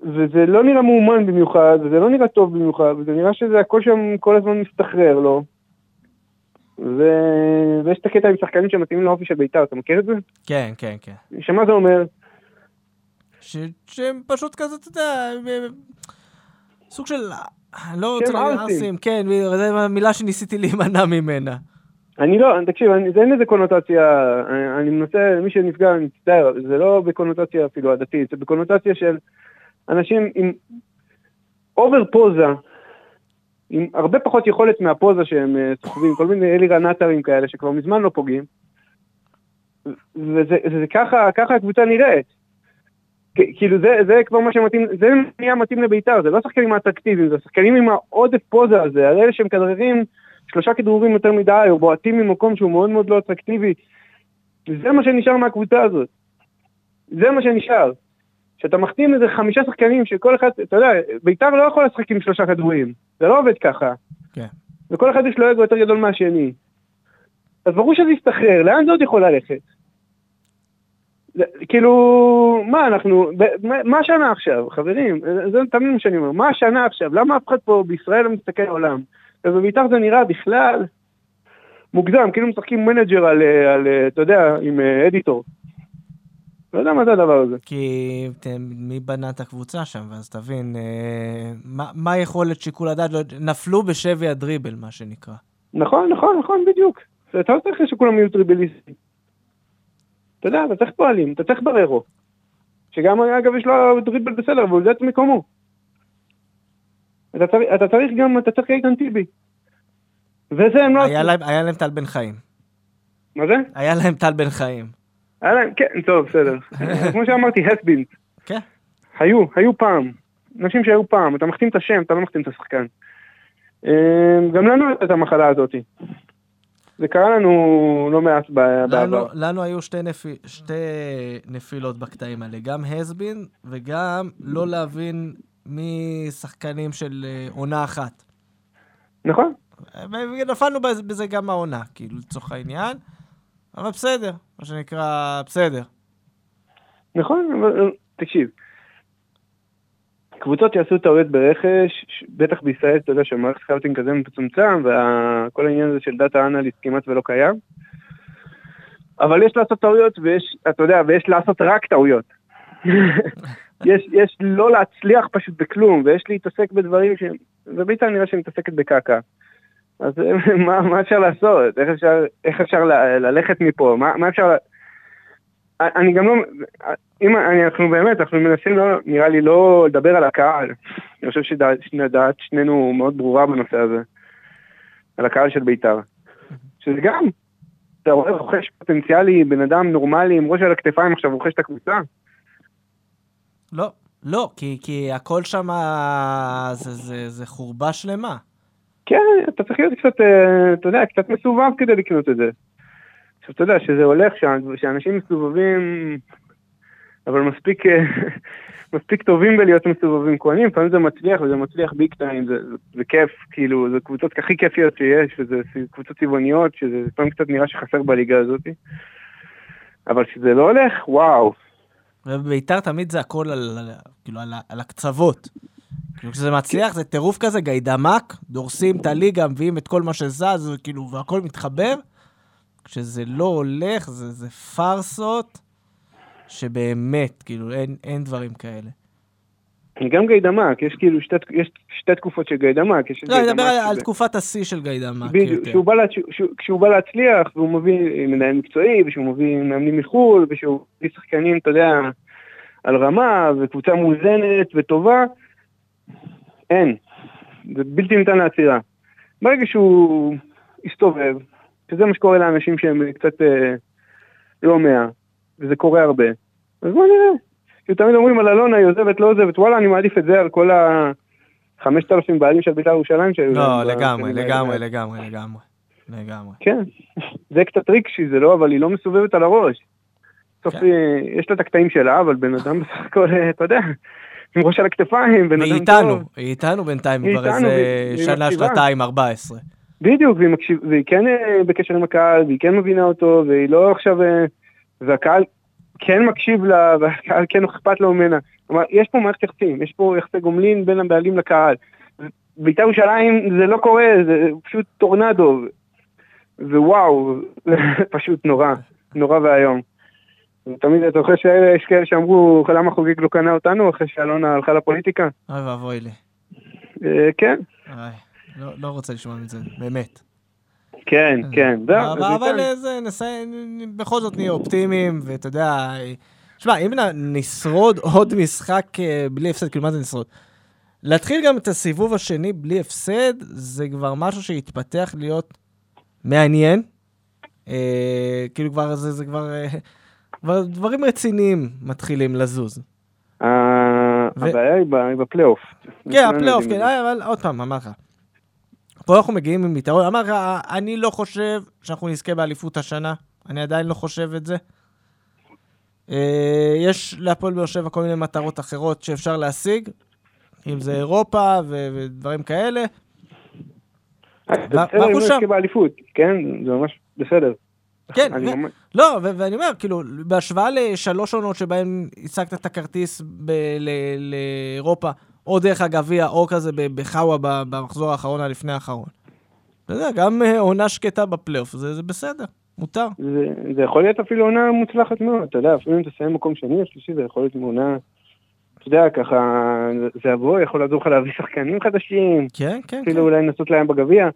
וזה לא נראה מאומן במיוחד, וזה לא נראה טוב במיוחד, וזה נראה שזה הכל שם כל הזמן מסתחרר לו. ו... ויש את הקטע עם שחקנים שמתאימים לאופי של בית"ר, אתה מכיר את זה? כן, כן, כן. שמה זה אומר? ש... שהם פשוט כזה, אתה יודע, סוג של... אני לא רוצה להגיד. ערסים, כן, זו המילה שניסיתי להימנע ממנה. אני לא, תקשיב, אני, זה אין לזה קונוטציה, אני, אני מנסה, מי שנפגע, אני מצטער, זה לא בקונוטציה אפילו עדתית, זה בקונוטציה של אנשים עם אובר פוזה, עם הרבה פחות יכולת מהפוזה שהם אה, סוחבים, כל מיני אלירן עטרים כאלה שכבר מזמן לא פוגעים, וזה זה, זה ככה, ככה הקבוצה נראית. כאילו זה, זה כבר מה שמתאים, זה נהיה מתאים לבית"ר, זה לא שחקנים אטרקטיביים, זה שחקנים עם העודף פוזה הזה, הרי אלה שהם כדררים שלושה כדרורים יותר מדי, או בועטים ממקום שהוא מאוד מאוד לא אטרקטיבי. זה מה שנשאר מהקבוצה הזאת. זה מה שנשאר. שאתה מחתים איזה חמישה שחקנים שכל אחד, אתה יודע, בית"ר לא יכול לשחק עם שלושה כדורים. זה לא עובד ככה. כן. וכל אחד יש לו אגו יותר גדול מהשני. אז ברור שזה יסתחרר, לאן זה עוד יכול ללכת? כאילו, מה אנחנו, מה- השנה עכשיו, חברים? זה תמיד מה שאני אומר, מה השנה עכשיו? למה אף אחד פה בישראל לא מסתכל לעולם? ובבית"ר זה נראה בכלל מוגזם, כאילו משחקים מנג'ר על, על, אתה יודע, עם אה, editor. לא יודע מה זה הדבר הזה. כי מי בנה את הקבוצה שם, ואז תבין, אה, מה, מה יכולת שיקול הדעת, לא נפלו בשבי הדריבל, מה שנקרא. נכון, נכון, נכון, בדיוק. אתה לא צריך שכולם יהיו טריבליסטים. אתה יודע, אתה צריך פועלים, אתה צריך בררו. שגם, אגב, יש לו דריבל בסדר, אבל הוא יודע את מקומו. אתה צריך, אתה צריך גם, אתה צריך איתן טיבי. וזה הם לא היה. להם, היה להם טל בן חיים. מה זה? היה להם טל בן חיים. היה להם, כן, טוב, בסדר. כמו שאמרתי, הסבינט. כן. היו, היו פעם. אנשים שהיו פעם, אתה מחתים את השם, אתה לא מחתים את השחקן. אה, גם לנו הייתה את המחלה הזאת. זה קרה לנו לא מעט ב- לנו, בעבר. לנו היו שתי, נפיל, שתי נפילות בקטעים האלה, גם הסבין וגם לא להבין מי שחקנים של אה, עונה אחת. נכון? ונפלנו בזה, בזה גם העונה, כאילו, לצורך העניין. אבל בסדר, מה שנקרא, בסדר. נכון, אבל אה, תקשיב. קבוצות יעשו טעויות ברכש, בטח בישראל, אתה יודע שמערכת scouting כזה מצומצם, וכל העניין הזה של data analyst כמעט ולא קיים. אבל יש לעשות טעויות, ויש, אתה יודע, ויש לעשות רק טעויות. יש, יש לא להצליח פשוט בכלום, ויש להתעסק בדברים ש... ובית"ר נראה שהיא מתעסקת בקעקע. אז מה, מה אפשר לעשות? איך אפשר, איך אפשר ל, ללכת מפה? מה, מה אפשר... אני גם לא... אם אנחנו באמת, אנחנו מנסים, לא, נראה לי, לא לדבר על הקהל. אני חושב שדעת שנינו מאוד ברורה בנושא הזה. על הקהל של בית"ר. שזה גם, אתה רואה רוכש פוטנציאלי, בן אדם נורמלי עם ראש על הכתפיים עכשיו רוכש את הקבוצה? לא, לא, כי, כי הכל שם זה, זה, זה חורבה שלמה. כן, אתה צריך להיות קצת, אה, אתה יודע, קצת מסובב כדי לקנות את זה. עכשיו, אתה יודע, שזה הולך, שאנשים מסובבים, אבל מספיק, אה, מספיק טובים בלהיות מסובבים כהנים, לפעמים זה מצליח, וזה מצליח ביג טיים, זה, זה, זה כיף, כאילו, זה קבוצות הכי כיפיות שיש, וזה קבוצות צבעוניות, שזה לפעמים קצת נראה שחסר בליגה הזאת. אבל כשזה לא הולך, וואו. ובביתר תמיד זה הכל על, כאילו, על, על הקצוות. כאילו כשזה מצליח זה טירוף כזה, גיידמק, דורסים את הליגה, מביאים את כל מה שזז, כאילו, והכל מתחבר. כשזה לא הולך, זה, זה פארסות שבאמת, כאילו, אין, אין דברים כאלה. גם גיידמק, יש כאילו שתי, יש שתי תקופות של גיידמק. יש לא, אני מדבר על, על תקופת השיא של גיידמק. בדיוק, כשהוא בא, כשהוא בא להצליח, והוא מביא מנהל מקצועי, ושהוא מביא מאמנים מחו"ל, ושהוא מביא שחקנים, אתה יודע, על רמה, וקבוצה מאוזנת וטובה, אין. זה בלתי ניתן לעצירה. ברגע שהוא הסתובב, שזה מה שקורה לאנשים שהם קצת אה, לא מאה, וזה קורה הרבה, אז בוא נראה. כי תמיד אומרים על אלונה, היא עוזבת, לא עוזבת, וואלה, אני מעדיף את זה על כל ה... חמשת אלפים בעלים של בית"ר ירושלים שהיו... לא, לגמרי, לגמרי, לגמרי, לגמרי. לגמרי. כן, זה קצת ריקשי, זה לא, אבל היא לא מסובבת על הראש. בסוף כן. יש לה את הקטעים שלה, אבל בן אדם בסך הכל, אתה יודע, עם ראש על הכתפיים, בן אדם טוב. היא איתנו, היא איתנו בינתיים כבר איזה שנה, שנתיים, 14. בדיוק, והיא, מקשיב, והיא כן אה, בקשר עם הקהל, והיא כן מבינה אותו, והיא לא עכשיו... אה, והקהל כן מקשיב לה, והקהל כן אכפת לו ממנה. כלומר, יש פה מערכת יחסים, יש פה יחסי גומלין בין הבעלים לקהל. בית"ר ירושלים זה לא קורה, זה פשוט טורנדו. ווואו, פשוט נורא, נורא ואיום. תמיד אתה חושב שיש כאלה שאמרו, למה חוגג לא קנה אותנו אחרי שאלונה הלכה לפוליטיקה? אוי ואבוי לי. אה, כן. לא, לא רוצה לשמוע מזה, באמת. כן, כן. אבל זה, נסיים, בכל זאת נהיה אופטימיים, ואתה יודע, שמע, אם נשרוד עוד משחק אה, בלי הפסד, כאילו מה זה נשרוד? להתחיל גם את הסיבוב השני בלי הפסד, זה כבר משהו שהתפתח להיות מעניין. אה, כאילו כבר, זה, זה כבר, אה, כבר דברים רציניים מתחילים לזוז. הבעיה היא בפלייאוף. כן, הפלייאוף, כן, אבל עוד פעם, אמר לך. פה אנחנו מגיעים עם יתרון. אמר לך, אני לא חושב שאנחנו נזכה באליפות השנה. אני עדיין לא חושב את זה. אה, יש להפועל באר שבע כל מיני מטרות אחרות שאפשר להשיג, אם זה אירופה ודברים כאלה. אם לא נזכה באליפות, כן? זה ממש בסדר. כן, לא, ואני אומר, כאילו, בהשוואה לשלוש עונות שבהן השגת את הכרטיס לאירופה, או דרך הגביע, או כזה בחאווה במחזור האחרון הלפני האחרון. אתה יודע, גם אה, עונה שקטה בפלייאוף, זה, זה בסדר, מותר. זה, זה יכול להיות אפילו עונה מוצלחת מאוד, אתה יודע, אפילו אם תסיים מקום שני או שלישי, זה יכול להיות עונה... אתה יודע, ככה, זה יבוא, יכול לעזור לך להביא שחקנים חדשים. כן, כן, אפילו כן. אולי לנסות להם בגביע.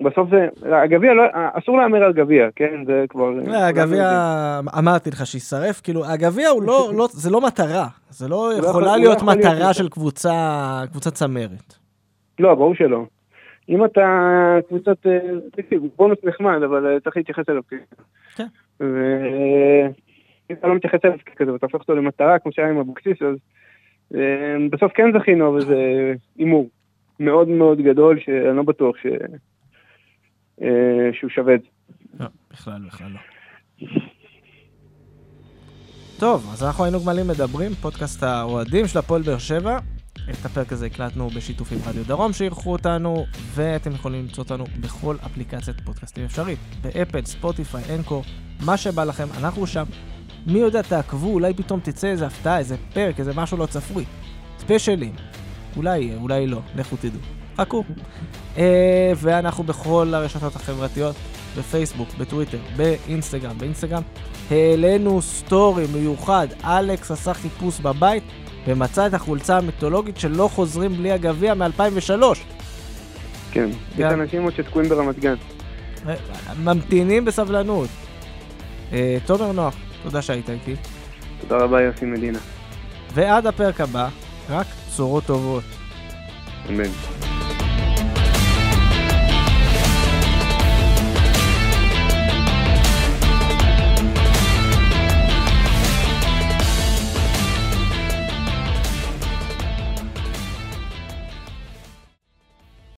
בסוף זה, הגביע, לא, אסור להמר על גביע, כן? זה כבר... לא, הגביע, אמרתי לך שישרף, כאילו, הגביע הוא לא, לא, זה לא מטרה, זה לא, לא יכולה לא להיות מטרה של קבוצה, קבוצה צמרת. לא, ברור שלא. אם אתה קבוצת, אה, בונוס נחמד, אבל אה, צריך להתייחס אליו כן. ואם אתה לא מתייחס אליו כזה ואתה הופך אותו למטרה, כמו שהיה עם אבוקסיס, אז אה, בסוף כן זכינו, אבל זה הימור מאוד מאוד גדול, שאני לא בטוח ש... אה, שהוא שווה את זה. לא, בכלל, בכלל לא. טוב, אז אנחנו היינו גמלים מדברים, פודקאסט האוהדים של הפועל באר שבע. את הפרק הזה הקלטנו בשיתוף עם רדיו דרום שאירחו אותנו, ואתם יכולים למצוא אותנו בכל אפליקציית פודקאסטים אפשרית. באפל, ספוטיפיי, אנקור, מה שבא לכם, אנחנו שם. מי יודע, תעקבו, אולי פתאום תצא איזה הפתעה, איזה פרק, איזה משהו לא צפוי. ספיישלים. אולי, אולי לא, לכו תדעו. חכו. אה, ואנחנו בכל הרשתות החברתיות, בפייסבוק, בטוויטר, באינסטגרם. באינסטגרם העלינו סטורי מיוחד, אלכס עשה חיפוש בבית ומצא את החולצה המיתולוגית שלא חוזרים בלי הגביע מ-2003. כן, יש אנשים עוד שתקועים ברמת גן. אה, ממתינים בסבלנות. אה, תומר נוח, תודה שהיית איתי. תודה רבה יוסי מדינה. ועד הפרק הבא, רק בשורות טובות. אמן.